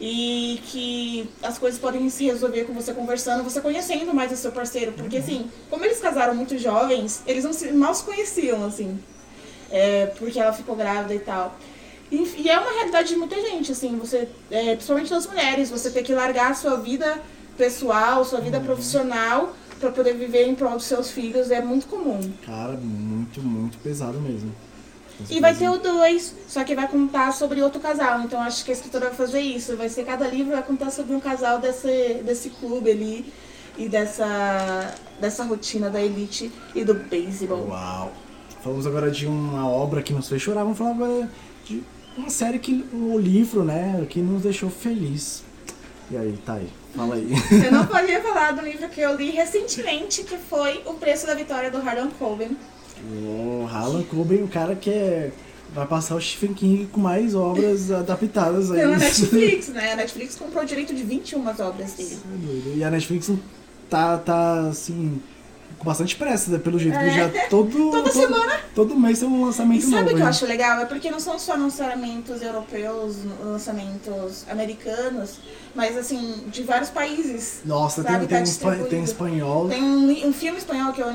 e que as coisas podem se resolver com você conversando, você conhecendo mais o seu parceiro, porque assim, como eles casaram muito jovens, eles não se, mal se conheciam, assim, é, porque ela ficou grávida e tal. E, e é uma realidade de muita gente, assim, você, é, principalmente das mulheres, você ter que largar a sua vida pessoal, sua vida profissional, pra poder viver em prol dos seus filhos, é muito comum. Cara, muito, muito pesado mesmo. E vai ter o 2, só que vai contar sobre outro casal. Então acho que a escritora vai fazer isso. Vai ser cada livro vai contar sobre um casal desse, desse clube ali e dessa, dessa rotina da elite e do beisebol. Uau! Falamos agora de uma obra que nos fez chorar, vamos falar agora de uma série que. o livro, né? Que nos deixou feliz. E aí, tá aí, fala aí. Eu não podia falar do livro que eu li recentemente, que foi O Preço da Vitória do Harlan Coben. o Harlan Coben, o cara que é. Vai passar o Stephen King com mais obras <laughs> adaptadas aí. Pela Netflix, né? A Netflix comprou o direito de 21 obras dele. É. E a Netflix tá, tá assim, com bastante pressa, né? pelo jeito que já todo. <laughs> Toda todo, semana. Todo mês tem um E lançamento sabe novo. o que eu hein? acho legal? É porque não são só lançamentos europeus, lançamentos americanos, mas assim, de vários países. Nossa, sabe? tem, Tá tem, tem espanhol. Tem um, um filme espanhol que é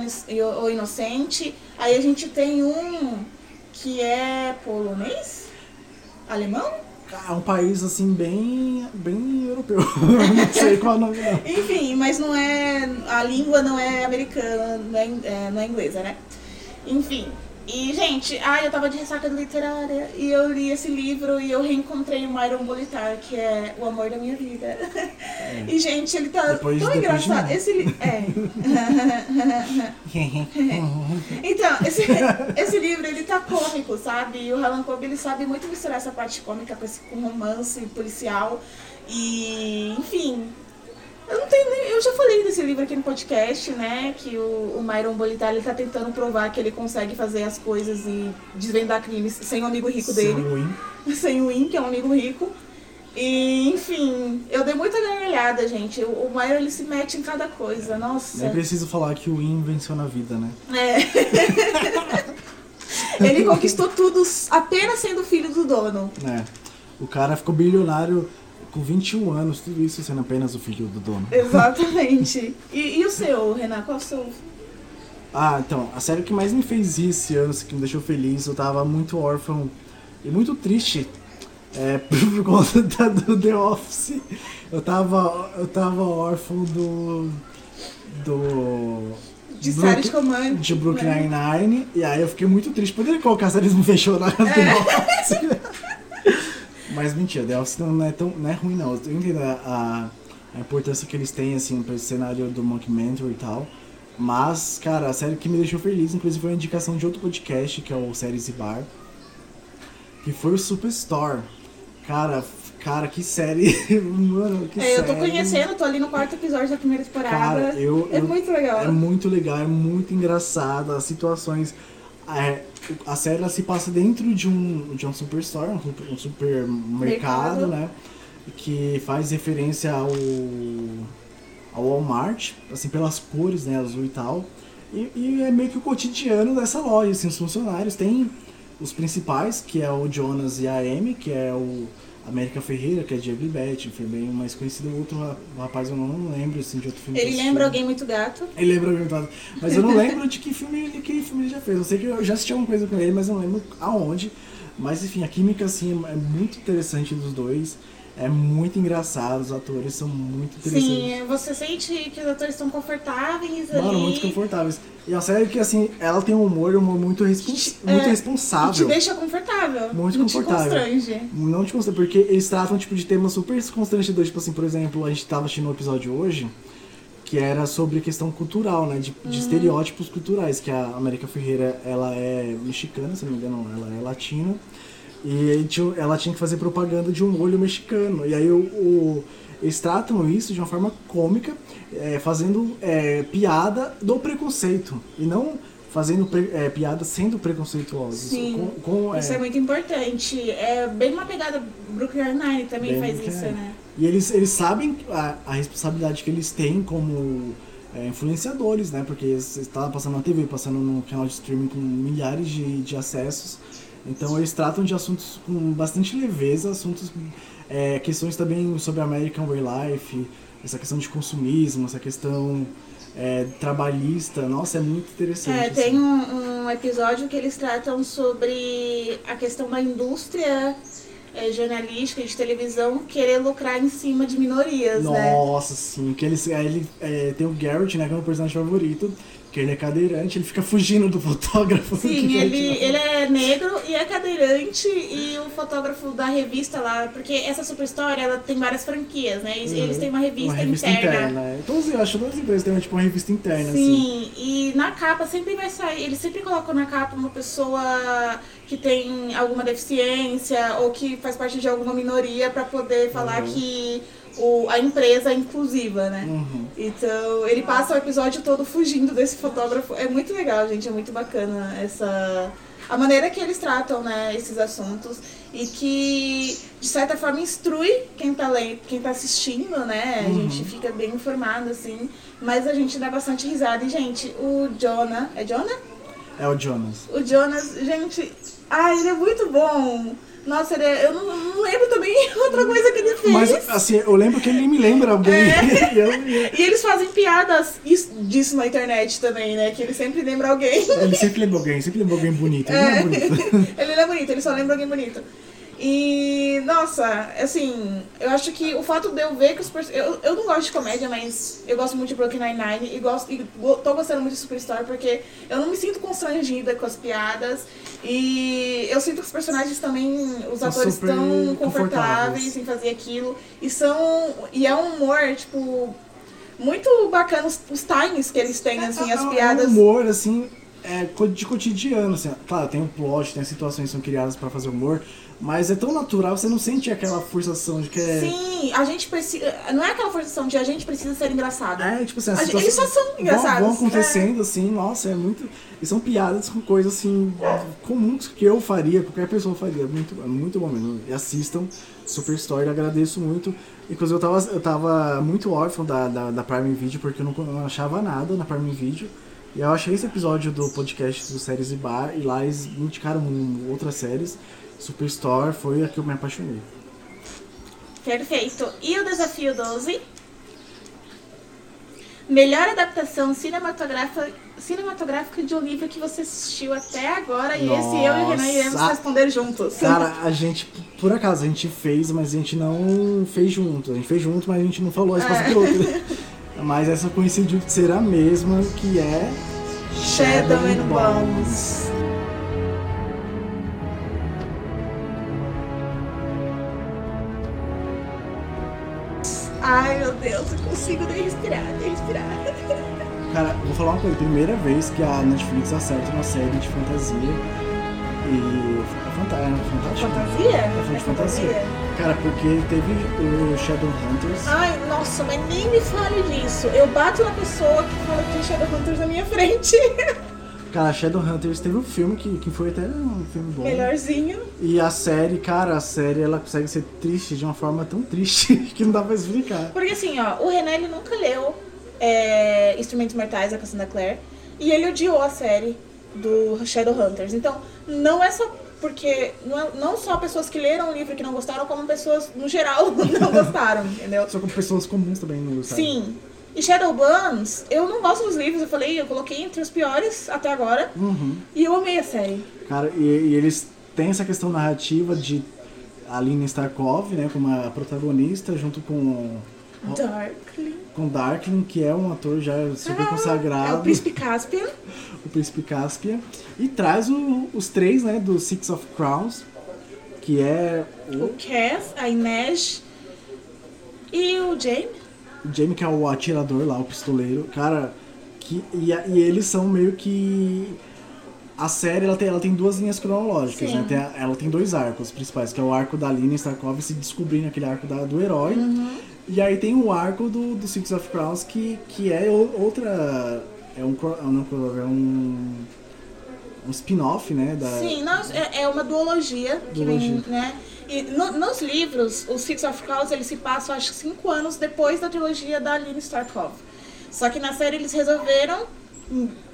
O Inocente, aí a gente tem um que é polonês? Alemão? É um país assim bem. bem europeu. <laughs> não sei qual é o nome não. Enfim, mas não é. A língua não é americana, não é, é, não é inglesa, né? Enfim. E, gente, ai, eu tava de ressaca literária e eu li esse livro e eu reencontrei o Myron Bolitar, que é o amor da minha vida. E, gente, ele tá Depois- tão depois de engraçado. mim. Esse li- É. <laughs> Então, esse, esse livro, ele tá cômico, sabe? E o Harlan Coben, ele sabe muito misturar essa parte cômica com, esse, com romance policial. E, enfim, eu não tenho nem, Eu já falei desse livro aqui no podcast, né? Que o, o Myron Bolitar, ele tá tentando provar que ele consegue fazer as coisas e desvendar crimes sem o amigo rico dele. Ruim. <laughs> Sem o Win, que é um amigo rico. E, enfim, eu dei muita gargalhada, gente. O, o Myron, ele se mete em cada coisa. Nossa. Nem preciso falar que o Win venceu na vida, né? É. <laughs> Ele conquistou tudo apenas sendo filho do dono. É. O cara ficou bilionário com 21 anos, tudo isso sendo apenas o filho do dono. Exatamente. E, e o seu, Renan? Qual o seu? Ah, então, a série que mais me fez rir esse ano, assim, que me deixou feliz, eu tava muito órfão e muito triste é, <laughs> por conta da- do The Office. Eu tava, eu tava órfão do. do. De Brook- série de Brooklyn Nine-Nine, e aí eu fiquei muito triste. Poderia colocar séries me fechou na <laughs> The Office. Mas mentira, The Office não é, tão, não é ruim não. Eu entendo a, a, importância que eles têm, assim, pra esse cenário do Mockumentary e tal. Mas, cara, a série que me deixou feliz, inclusive, foi a indicação de outro podcast, que é o Séries e Bar. Que foi o Superstore. Cara, cara, que série. <laughs> Mano, que É, eu tô série. conhecendo, tô ali no quarto episódio da primeira temporada. Cara, eu, é eu- muito legal. É muito legal, é muito engraçado, as situações. É, a série se passa dentro de um, de um superstore, um, super- um supermercado, Mercado. né? Que faz referência ao, ao Walmart, assim, pelas cores, né? Azul e tal. E, e é meio que o cotidiano dessa loja, assim, os funcionários. Tem os principais, que é o Jonas e a Amy, que é o América Ferreira, que é de foi bem mais conhecido. Outro ra- rapaz eu não lembro, assim, de outro filme. Ele lembra alguém muito gato. Ele lembra alguém muito, mas eu não lembro de que filme ele, que filme ele já fez. Eu sei que eu já assisti alguma coisa com ele, mas eu não lembro aonde. Mas enfim, a química assim é muito interessante dos dois. É muito engraçado, os atores são muito interessantes. Sim, você sente que os atores estão confortáveis ali. Mano, muito confortáveis. E a série que assim, ela tem um humor, um humor muito, respons É, muito E te responsável. deixa confortável. Muito não confortável. te constrange. Não te constrange, porque eles tratam tipo, de temas super constrangedores. Tipo assim, por exemplo, a gente tava assistindo um episódio hoje que era sobre questão cultural, né? De, de estereótipos culturais, que a América Ferreira, ela é mexicana, se não me engano, ela é latina. E tinha- ela tinha que fazer propaganda de um molho mexicano. E aí o, o- eles tratam isso de uma forma cômica, é, fazendo é, piada do preconceito. E não fazendo pre- é, piada sendo preconceituosos. Sim, Com, com, Isso é muito importante. É bem uma pegada. Brooklyn Nine também Bem faz isso, é. né? E eles, eles sabem a, a responsabilidade que eles têm como é, influenciadores, né? Porque está passando na TV, passando no canal de streaming com milhares de, de acessos. Então eles tratam de assuntos com bastante leveza, assuntos, é, questões também sobre American Way Life, essa questão de consumismo, essa questão é, trabalhista. Nossa, é muito interessante. É, assim. tem um, um episódio que eles tratam sobre a questão da indústria é, jornalística de televisão querer lucrar em cima de minorias, né? Nossa, sim. Que eles, aí ele é, tem o Garrett, né? Que é o meu personagem favorito. Que ele é cadeirante, ele fica fugindo do fotógrafo. Sim, <laughs> quer ele, ele é negro e é cadeirante e o fotógrafo da revista lá, porque essa Superstore ela tem várias franquias, né? Eles, eles têm uma revista, Uhum. uma revista interna. é. Todos, eu acho que todas as empresas têm tipo, uma revista interna, assim. Sim, e na capa sempre vai sair, eles sempre colocam na capa uma pessoa que tem alguma deficiência ou que faz parte de alguma minoria pra poder falar Uhum. que o, a empresa inclusiva, né? Uhum. Então, ele passa o episódio todo fugindo desse fotógrafo. É muito legal, gente, é muito bacana essa a maneira que eles tratam, né, esses assuntos e que de certa forma instrui quem tá lendo, quem tá assistindo, né? A gente fica bem informado assim, mas a gente dá bastante risada. E gente, o Jonah, é Jonah? É o Jonas. O Jonas, gente, ah, ele é muito bom. Nossa, ele é, eu não, não lembro também <laughs> outra coisa que ele fez. Mas assim, eu lembro que ele me lembra alguém. É. <laughs> Eu- eu- E eles fazem piadas is- disso na internet também, né? Que ele sempre lembra alguém. ele sempre lembra alguém, sempre lembra alguém bonito. Ele não é bonito. <laughs> ele não é bonito, ele só lembra alguém bonito. E, nossa, assim, eu acho que o fato de eu ver que os eu, eu não gosto de comédia, mas eu gosto muito de Brooklyn Nine-Nine e, gosto, e go- tô gostando muito de Superstore porque eu não me sinto constrangida com as piadas e eu sinto que os personagens também, os São atores estão confortáveis. em fazer aquilo e são, e é um humor, tipo, muito bacana os, os times que eles têm, assim, as É um- piadas. É um humor, assim, é, de cotidiano, assim. Claro, tem um plot, tem situações que são criadas pra fazer humor, mas é tão natural, você não sente aquela forçação de que é... Sim, a gente precisa. Não é aquela forçação de a gente precisa ser engraçado. É, tipo assim, as gente- eles só são engraçados, Vão, acontecendo, assim, nossa, é muito... E são piadas com coisas, assim, comuns que eu faria, qualquer pessoa faria. É muito, é muito bom mesmo. E assistam Superstore, agradeço muito. Inclusive, eu tava, eu tava muito órfão da, da, da Prime Video, porque eu não, não achava nada na Prime Video. E eu achei esse episódio do podcast do Séries e Bar, e lá eles me indicaram outras séries. Superstore foi a que eu me apaixonei. Perfeito. E o desafio 12? Melhor adaptação cinematográfica, cinematográfica de um livro que você assistiu até agora. E esse eu e o Renan iremos Nossa. responder juntos. Cara, a gente, por acaso, a gente fez, mas a gente não fez junto. A gente fez junto, mas a gente não falou a resposta É. outro. <laughs> Mas essa coincidiu de ser a mesma, que é Shadow and Bones. Ai meu Deus, eu consigo nem respirar, nem respirar. Cara, vou falar uma coisa, primeira vez que a Netflix acerta uma série de fantasia. E. É fanta- é fantástico? Fantasia? É filme de fantasia. Cara, porque teve o Shadowhunters. Ai, nossa, mas nem me fale disso. Eu bato na pessoa que fala que tem Shadowhunters na minha frente. <laughs> Cara, Shadowhunters teve um filme que, que foi até um filme bom. Melhorzinho. E a série, cara, a série ela consegue ser triste de uma forma tão triste <laughs> que não dá pra explicar. Porque assim, ó, o René ele nunca leu é, Instrumentos Mortais, da Cassandra Clare, e ele odiou a série do Shadowhunters. Então, não é só porque não, é- não só pessoas que leram o livro que não gostaram, como pessoas no geral <laughs> não gostaram, entendeu? Só com pessoas comuns também não gostaram. Sim. E Shadowlands, eu não gosto dos livros, eu falei, eu coloquei entre os piores até agora. Uhum. E eu amei a série. Cara, e, e eles têm essa questão narrativa de Aline Starkov, né, como a protagonista, junto com Darkly. com Darkling, que é um ator já super consagrado, É <laughs> o Príncipe Caspian. o Príncipe Caspia, e traz o- os três, né, do Six of Crowns, que é O o Cass, a Inês e o Jamie. Jamie, que é o atirador lá, o pistoleiro, cara, que, e, e eles são meio que. A série ela tem, ela tem duas linhas cronológicas, Sim. né? Tem a- ela tem dois arcos principais, que é o arco da Lina Starkov se descobrindo aquele arco da- do herói. Uhum. E aí tem o arco do, do Six of Crowns, que, que é o- outra. É um, não, crossover, é um. Um spin-off, né? Da, Sim, nós, é, é uma duologia. Que vem, Duologia. né? E no- nos livros, os Six of Crows, eles se passam, acho que cinco anos depois da trilogia da Aline Starkov. Só que na série eles resolveram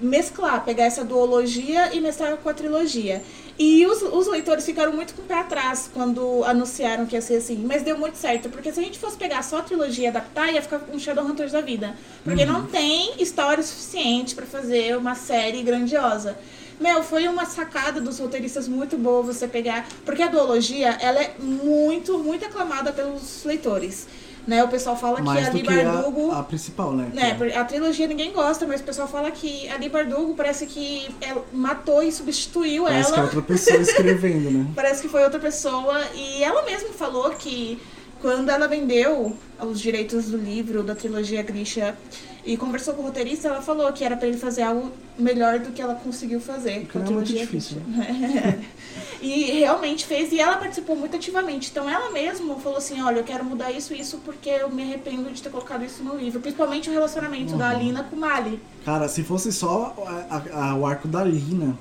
mesclar, pegar essa duologia e mesclar com a trilogia. E os, os leitores ficaram muito com o pé atrás quando anunciaram que ia ser assim. Mas deu muito certo, porque se a gente fosse pegar só a trilogia e adaptar, ia ficar um Shadowhunters da vida. Porque não tem história suficiente pra fazer uma série grandiosa. Meu, foi uma sacada dos roteiristas muito boa você pegar. Porque a duologia, ela é muito, muito aclamada pelos leitores. Né? O pessoal fala mais que a do Li que Bardugo. a, a principal, né? Né, é- a trilogia ninguém gosta, mas o pessoal fala que a Li Bardugo parece que ela matou e substituiu Parece que é ela. outra pessoa <laughs> escrevendo, né? Parece que foi outra pessoa. E ela mesma falou que quando ela vendeu os direitos do livro, da trilogia Grisha, e conversou com o roteirista, ela falou que era pra ele fazer algo melhor do que ela conseguiu fazer não é muito trilogia difícil, <laughs> e realmente fez, e ela participou muito ativamente. Então ela mesma falou assim, olha, eu quero mudar isso e isso porque eu me arrependo de ter colocado isso no livro. Principalmente o relacionamento Uhum. da Alina com o Mali. Cara, se fosse só a- a- o arco da Lina,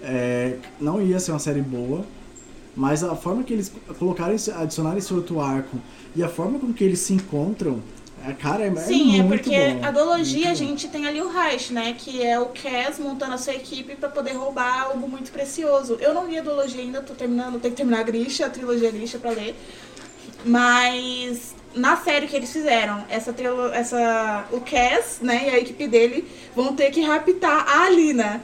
é, não ia ser uma série boa. Mas a forma que eles colocaram, adicionaram esse outro arco e a forma com que eles se encontram, cara, é, Sim, é é porque bom. a duologia a gente tem ali o Reich, né? Que é o Cass montando a sua equipe pra poder roubar algo muito precioso. Eu não li a duologia ainda, tô terminando, tenho que terminar a Grisha, a trilogia Grisha pra ler. Mas na série que eles fizeram, essa, trilo, essa o Cass, né, e a equipe dele vão ter que raptar a Alina.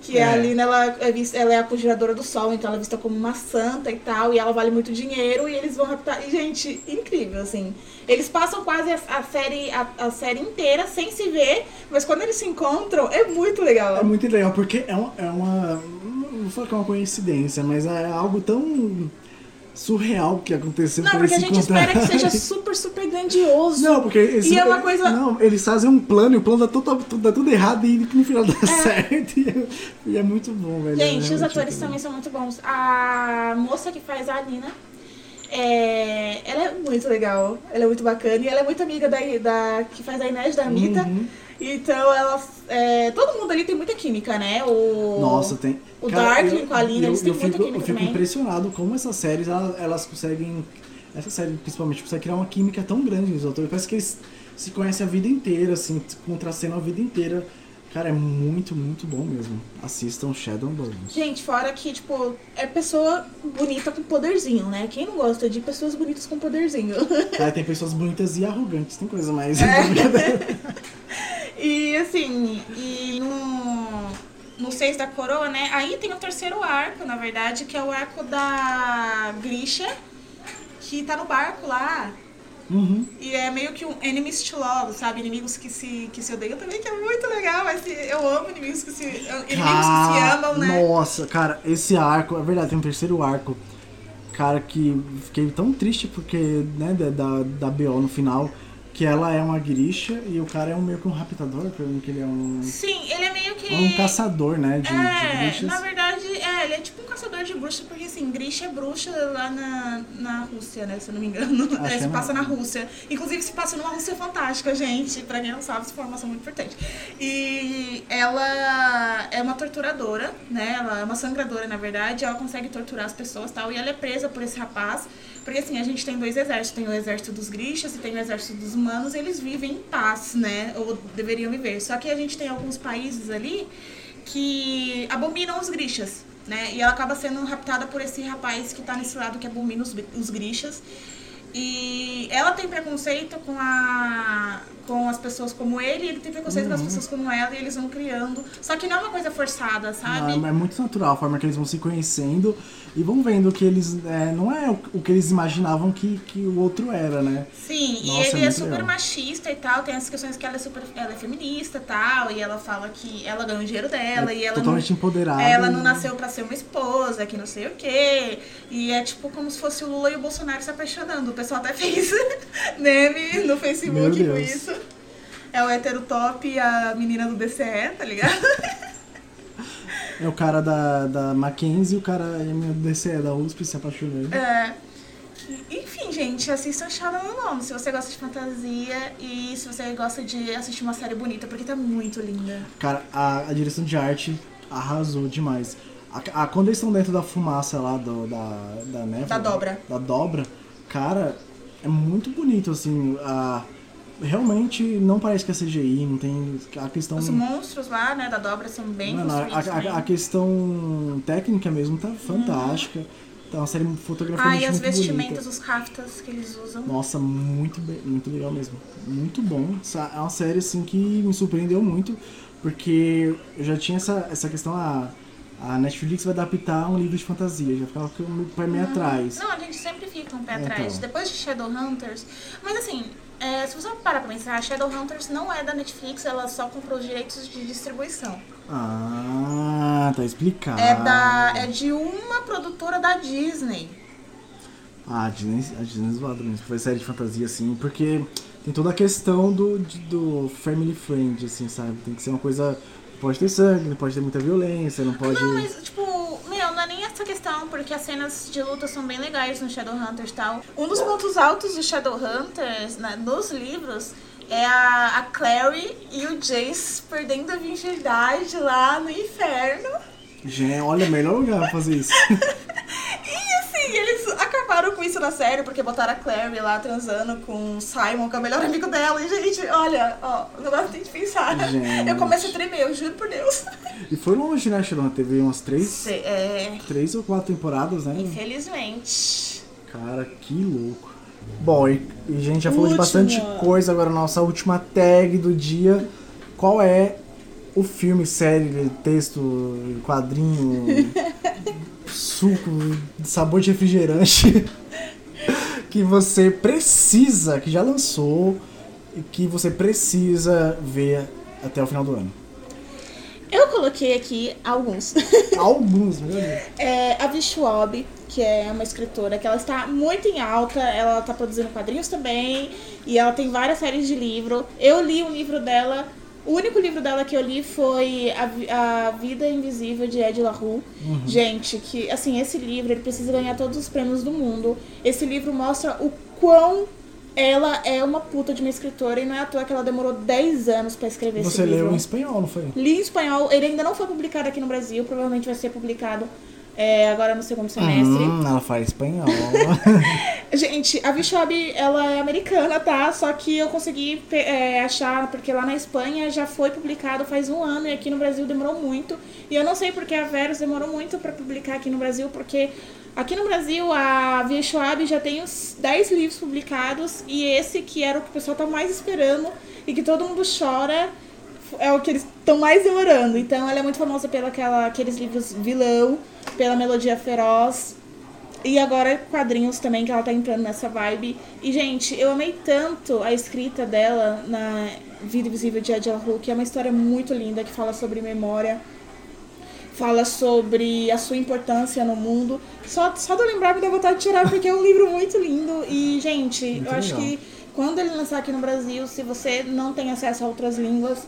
Que É. a Alina, ela é, vista, ela é a conjuradora do sol, então ela é vista como uma santa e tal, e ela vale muito dinheiro, e eles vão raptar. E, gente, incrível, assim. Eles passam quase a, a série, a, a série inteira sem se ver, mas quando eles se encontram, é muito legal. É muito legal, porque é uma, é uma. Não vou falar que é uma coincidência, mas é algo tão surreal que aconteceu Não, porque a gente espera que seja <laughs> super, super grandioso. Não, porque esse, E é uma coisa- Não, eles fazem um plano e o plano dá tudo, dá tudo errado e no final dá certo. E é, e é muito bom, velho. Gente, é os atores bom. também são muito bons. A moça que faz a Alina, é, ela é muito legal. Ela é muito bacana. E ela é muito amiga da, da que faz a Inês, da Anitta. Uhum. Então, ela, é, todo mundo ali tem muita química, né? O, Nossa, tem. O Darkling com a Lina, eu, eles têm eu muita fico, química Eu fico também. impressionado como essas séries elas, elas conseguem. Essa série principalmente consegue criar uma química tão grande nos atores. Parece que eles se conhecem a vida inteira, assim, contracenam a vida inteira. Cara, é muito, muito bom mesmo. Assistam Shadow Bones. Gente, fora que, tipo, é pessoa bonita com poderzinho, né? Quem não gosta de pessoas bonitas com poderzinho? Cara, <laughs> tem pessoas bonitas e arrogantes, tem coisa mais. É. <laughs> <laughs> E assim, e no, no Seis da Coroa, né? Aí tem o terceiro arco, na verdade, que é o arco da Grisha, que tá no barco lá. Uhum. E é meio que um enemies to love, sabe? Inimigos que se, que se odeiam também, que é muito legal. Mas eu amo inimigos que se, inimigos que se amam, né? Nossa, cara, esse arco, é verdade, tem um terceiro arco. Cara, que fiquei tão triste porque, né, da, da BO no final, que ela é uma grisha e o cara é um meio que um raptador, que ele é um, Sim, ele é meio que. é um caçador, né, de, de É, grishas. na verdade, é, ele é tipo um caçador de bruxa porque, assim, Grisha é bruxa lá na, na Rússia, né? Se eu não me engano. É, se é passa na- na Rússia. Inclusive, se passa numa Rússia fantástica, gente. Pra quem não sabe, essa informação é muito importante. E ela é uma torturadora, né? Ela é uma sangradora, na verdade. Ela consegue torturar as pessoas e tal. E ela é presa por esse rapaz. Porque, assim, a gente tem dois exércitos. Tem o exército dos Grishas e tem o exército dos humanos. Eles vivem em paz, né? Ou deveriam viver. Só que a gente tem alguns países ali que abominam os grixas, né? E ela acaba sendo raptada por esse rapaz que tá nesse lado que abomina os, os grixas. E ela tem preconceito com a com as pessoas como ele, e ele tem preconceito com as pessoas como ela, e eles vão criando. Só que não é uma coisa forçada, sabe? Não, é muito natural a forma que eles vão se conhecendo e vão vendo que eles é, não é o, que eles imaginavam que, que o outro era, né? Sim, Nossa, e é ele é, muito super legal. machista e tal, tem as questões que ela é super. Ela é feminista e tal, e ela fala que ela ganha o dinheiro dela É e ela não, totalmente empoderada. ela não nasceu pra ser uma esposa, que não sei o quê. E é tipo como se fosse o Lula e o Bolsonaro se apaixonando. O pessoal até fez <laughs> meme no Facebook com isso. É o hétero top e a menina do DCE, tá ligado? É o cara da, da Mackenzie e o cara meu DCE da USP se apaixonando. É. Enfim, gente, assistam Shadow no Nome se você gosta de fantasia e se você gosta de assistir uma série bonita, porque tá muito linda. Cara, a, a direção de arte arrasou demais. A, a- quando eles estão dentro da fumaça lá do, da, da névoa. Da dobra. Da dobra, cara, é muito bonito, assim. A, realmente não parece que é CGI, não tem. A questão. Os monstros lá, né, da dobra são bem Mano, a, a- a questão técnica mesmo tá fantástica. Tá uma série Ah, fotograficamente e as muito vestimentas, bonita. os raftas que eles usam. Nossa, muito bem, muito legal mesmo. Muito bom. É uma série assim que me surpreendeu muito, porque eu já tinha essa, essa questão, a, a Netflix vai adaptar um livro de fantasia, já ficava com o pé meio atrás. Não, a gente sempre fica um pé Então. atrás. Depois de Shadowhunters. Mas assim, é, se você parar pra pensar, Shadowhunters não é da Netflix, ela só comprou os direitos de distribuição. Ah, tá explicado. É, da, é de uma produtora da Disney. Ah, a Disney, a Disney é zoada mesmo, foi série de fantasia assim, porque tem toda a questão do, do family friend, assim, sabe? Tem que ser uma coisa. Pode ter sangue, não pode ter muita violência, não pode. Não, mas, tipo, meu, não é nem essa questão, porque as cenas de luta são bem legais no Shadowhunters e tal. Um dos pontos altos do Shadowhunters, né, nos livros, é a, a Clary e o Jace perdendo a virgindade lá no inferno. Gente, olha, melhor lugar pra fazer isso. <laughs> E assim, eles acabaram com isso na série, porque botaram a Clary lá transando com o Simon, que é o melhor amigo dela. E, gente, olha, ó, o negócio tem que pensar. Gente. Eu começo a tremer, eu juro por Deus. E foi longe, né, Sharon? Teve umas três, Cê- É, três ou quatro temporadas, né? infelizmente. Cara, que louco. Bom, e, e a gente já falou de Última. bastante coisa agora, nossa última tag do dia. Qual é o filme, série, texto, quadrinho, suco, sabor de refrigerante <laughs> que você precisa, que já lançou e que você precisa ver até o final do ano? Eu coloquei aqui alguns. <laughs> Alguns, meu Deus. É, a Vi Schwab, que é uma escritora que ela está muito em alta, ela está produzindo quadrinhos também, e ela tem várias séries de livro. Eu li um livro dela, o único livro dela que eu li foi A, A Vida Invisível de Ed La Rue. Gente, que assim, esse livro ele precisa ganhar todos os prêmios do mundo. Esse livro mostra o quão ela é uma puta de uma escritora e não é à toa que ela demorou 10 anos pra escrever Você esse livro. leu em espanhol, não foi? Li em espanhol, ele ainda não foi publicado aqui no Brasil, provavelmente vai ser publicado é, agora no segundo semestre. Hum, ela fala espanhol. <laughs> Gente, a Bishop, ela é americana, tá? Só que eu consegui é, achar, porque lá na Espanha já foi publicado faz um ano e aqui no Brasil demorou muito. E eu não sei porque a Verus demorou muito pra publicar aqui no Brasil, porque aqui no Brasil a Via Schwab já tem uns 10 livros publicados e esse que era o que o pessoal tá mais esperando e que todo mundo chora é o que eles estão mais demorando. Então ela é muito famosa pelos aqueles livros vilão, pela melodia feroz. E agora quadrinhos também, que ela tá entrando nessa vibe. E, gente, eu amei tanto a escrita dela na Vida Invisível de Ed La Rue, que é uma história muito linda, que fala sobre memória, fala sobre a sua importância no mundo. Só, só de eu lembrar me dá vontade de chorar, porque é um livro muito lindo. E, gente, Muito eu acho legal. que quando ele lançar aqui no Brasil, se você não tem acesso a outras línguas,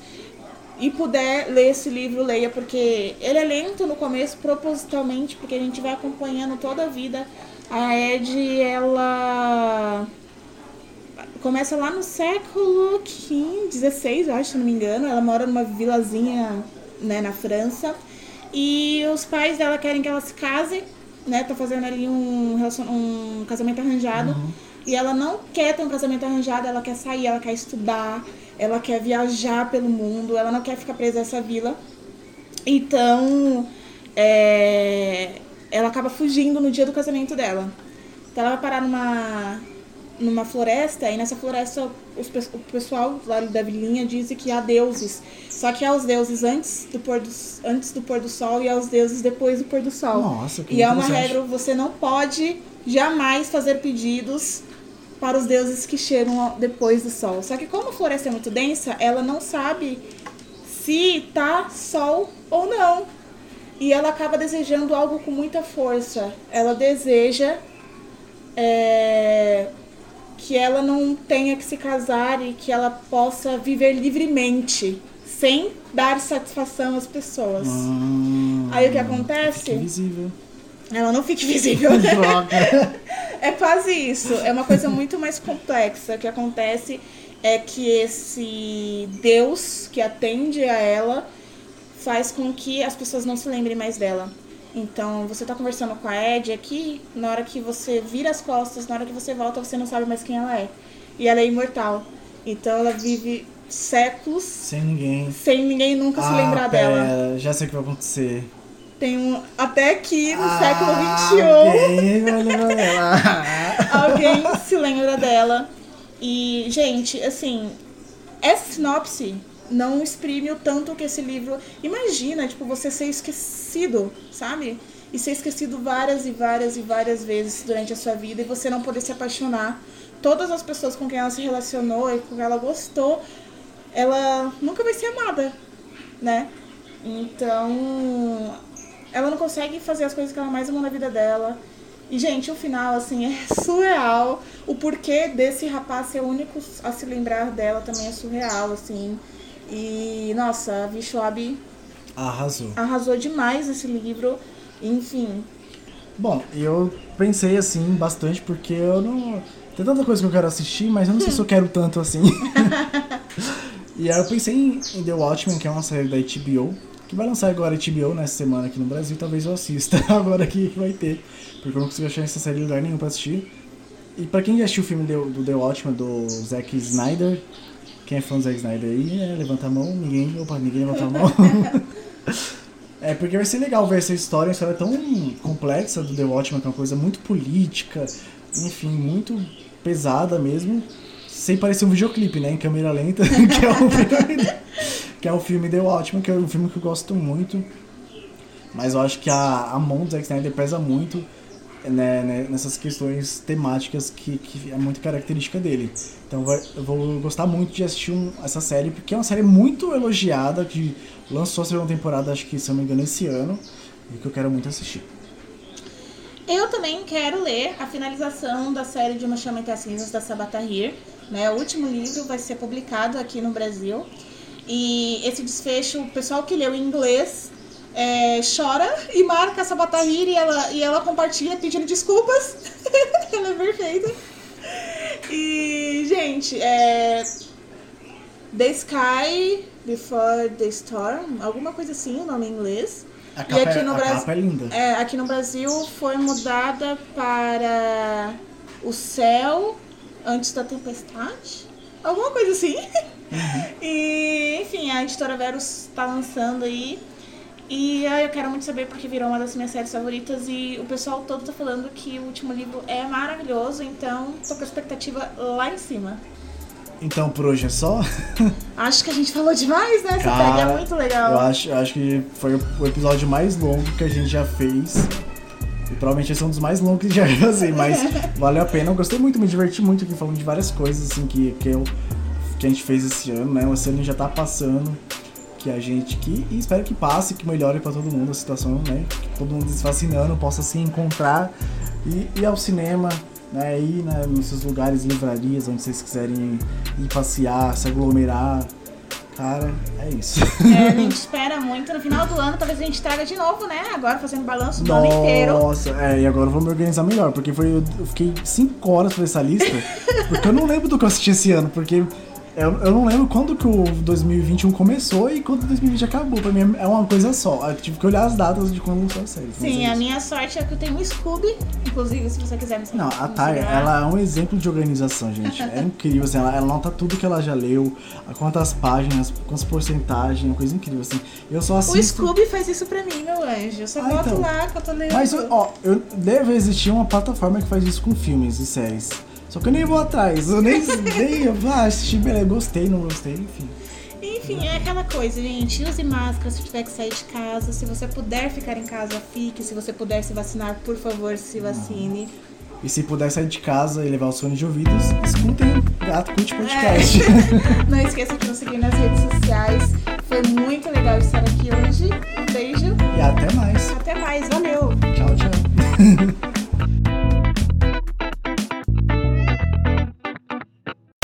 e puder ler esse livro, leia, porque ele é lento no começo, propositalmente, porque a gente vai acompanhando toda a vida. A Ed, ela começa lá no século XVI, eu acho, se não me engano. Ela mora numa vilazinha né, na França. E os pais dela querem que ela se case, né? Tá fazendo ali um, um casamento arranjado. E ela não quer ter um casamento arranjado, ela quer sair, ela quer estudar, ela quer viajar pelo mundo, ela não quer ficar presa a essa vila. Então, é, ela acaba fugindo no dia do casamento dela. Então ela vai parar numa, numa floresta, e nessa floresta os o pessoal lá da vilinha diz que há deuses. Só que há os deuses antes do, pôr do, antes do pôr do sol e há os deuses depois do pôr do sol. Nossa, que E é uma regra, você não pode jamais fazer pedidos para os deuses que chegam depois do sol. Só que como a floresta é muito densa, ela não sabe se tá sol ou não. E ela acaba desejando algo com muita força. Ela deseja é, que ela não tenha que se casar e que ela possa viver livremente, sem dar satisfação às pessoas. Hum, Aí o que acontece? fica invisível. Ela não fica invisível. <laughs> É quase isso. É uma coisa muito mais complexa. O que acontece é que esse Deus que atende a ela faz com que as pessoas não se lembrem mais dela. Então, você tá conversando com a Ed aqui, na hora que você vira as costas, na hora que você volta, você não sabe mais quem ela é. E ela é imortal. Então, ela vive séculos Sem ninguém. sem ninguém nunca se ah, lembrar pera, dela. Já sei o que vai acontecer. Tem um. Até aqui no Ah, século XXI. Alguém <laughs> alguém se lembra dela. E, gente, assim, essa sinopse não exprime o tanto que esse livro. Imagina, tipo, você ser esquecido, sabe? E ser esquecido várias e várias e várias vezes durante a sua vida e você não poder se apaixonar. Todas as pessoas com quem ela se relacionou e com quem ela gostou, ela nunca vai ser amada, né? Então, ela não consegue fazer as coisas que ela mais amou na vida dela. E, gente, o final, assim, <laughs> é surreal. O porquê desse rapaz ser o único a se lembrar dela também é surreal, assim. E, nossa, a Vishwab Arrasou. arrasou demais esse livro. Enfim, Bom, eu pensei assim bastante porque eu não. Tem tanta coisa que eu quero assistir, mas eu não sei se eu quero tanto assim. <laughs> <laughs> e aí eu pensei em, em The Watchmen, que é uma série da HBO, que vai lançar agora HBO nessa semana aqui no Brasil. Talvez eu assista <laughs> agora que vai ter, porque eu não consigo achar essa série em lugar nenhum pra assistir. E pra quem já assistiu o filme do, do The Watchmen do Zack Snyder, quem é fã do Zack Snyder aí, é, levanta a mão, ninguém. Opa, ninguém levanta a mão. <laughs> É, porque vai ser legal ver essa história, uma história tão complexa do The Watchmen, que é uma coisa muito política, enfim, muito pesada mesmo, sem parecer um videoclipe, né, em câmera lenta, <laughs> que é o filme, que é o filme The Watchmen, que é um filme que eu gosto muito, mas eu acho que a, a mão do Zack Snyder pesa muito né, né, nessas questões temáticas que, que é muito característica dele. Então vai- eu vou gostar muito de assistir um- essa série, porque é uma série muito elogiada, que lançou a segunda temporada, acho que se eu não me engano, esse ano, e que eu quero muito assistir. Eu também quero ler a finalização da série de Uma Chama Entre as Cinzas da Sabata Tahir. Né? O último livro vai ser publicado aqui no Brasil. E esse desfecho, o pessoal que leu em inglês é, chora e marca a Sabata Tahir e ela, e ela compartilha pedindo desculpas. <laughs> ela é perfeita. E, gente, é. The Sky Before the Storm, alguma coisa assim, o nome em inglês. A E capa, aqui é, no a Brasil- capa é linda. É, aqui no Brasil foi mudada para o céu antes da tempestade. Alguma coisa assim. <laughs> E, enfim, a editora Verus tá lançando aí. E aí eu quero muito saber porque virou uma das minhas séries favoritas e o pessoal todo tá falando que o último livro é maravilhoso, então tô com a expectativa lá em cima. Então por hoje é só. <laughs> Acho que a gente falou demais, né? Essa tag é muito legal. Eu acho, eu acho que foi o episódio mais longo que a gente já fez. E provavelmente esse é um dos mais longos que já <laughs> fazer, mas <laughs> valeu a pena. Eu gostei muito, me diverti muito aqui falando de várias coisas assim que, que, eu, que a gente fez esse ano, né? Esse ano já tá passando. Que a gente que. E espero que passe, que melhore pra todo mundo a situação, né? Que todo mundo se vacinando possa se encontrar e ir ao cinema, né? Ir né, nesses lugares, livrarias, onde vocês quiserem ir passear, se aglomerar. Cara, é isso. É, a <laughs> gente espera muito. No final do ano, talvez a gente traga de novo, né? Agora fazendo balanço do ano inteiro. Nossa, é, e agora eu vou me organizar melhor, porque foi, eu fiquei 5 horas pra essa lista, porque eu não lembro do que eu assisti esse ano, porque eu, eu não lembro quando que o 2021 começou e quando o 2020 acabou. Pra mim é uma coisa só. Eu tive que olhar as datas de quando lançou a série. Sim, a minha sorte é que eu tenho um Scooby. Inclusive, se você quiser me. Não, a Thay, ela é um exemplo de organização, gente. <laughs> É incrível, assim, ela, ela nota tudo que ela já leu, quantas páginas, quantas porcentagens, uma coisa incrível, assim. Eu só assisto... O Scooby faz isso pra mim, meu anjo. Eu só Ah, boto então. lá que eu tô lendo. Mas, ó, eu, deve existir uma plataforma que faz isso com filmes e séries. Só que eu nem vou atrás, eu nem, nem eu vou assistir, beleza, gostei, não gostei, enfim. Enfim, é aquela coisa, gente. Use máscara se tiver que sair de casa. Se você puder ficar em casa, fique. Se você puder se vacinar, por favor, se vacine. E se puder sair de casa e levar os fones de ouvidos, escutem Gato Cult Podcast. <laughs> Não esqueça de nos seguir nas redes sociais. Foi muito legal estar aqui hoje. Um beijo. e até mais. Até mais. Valeu. Tchau, tchau. <laughs>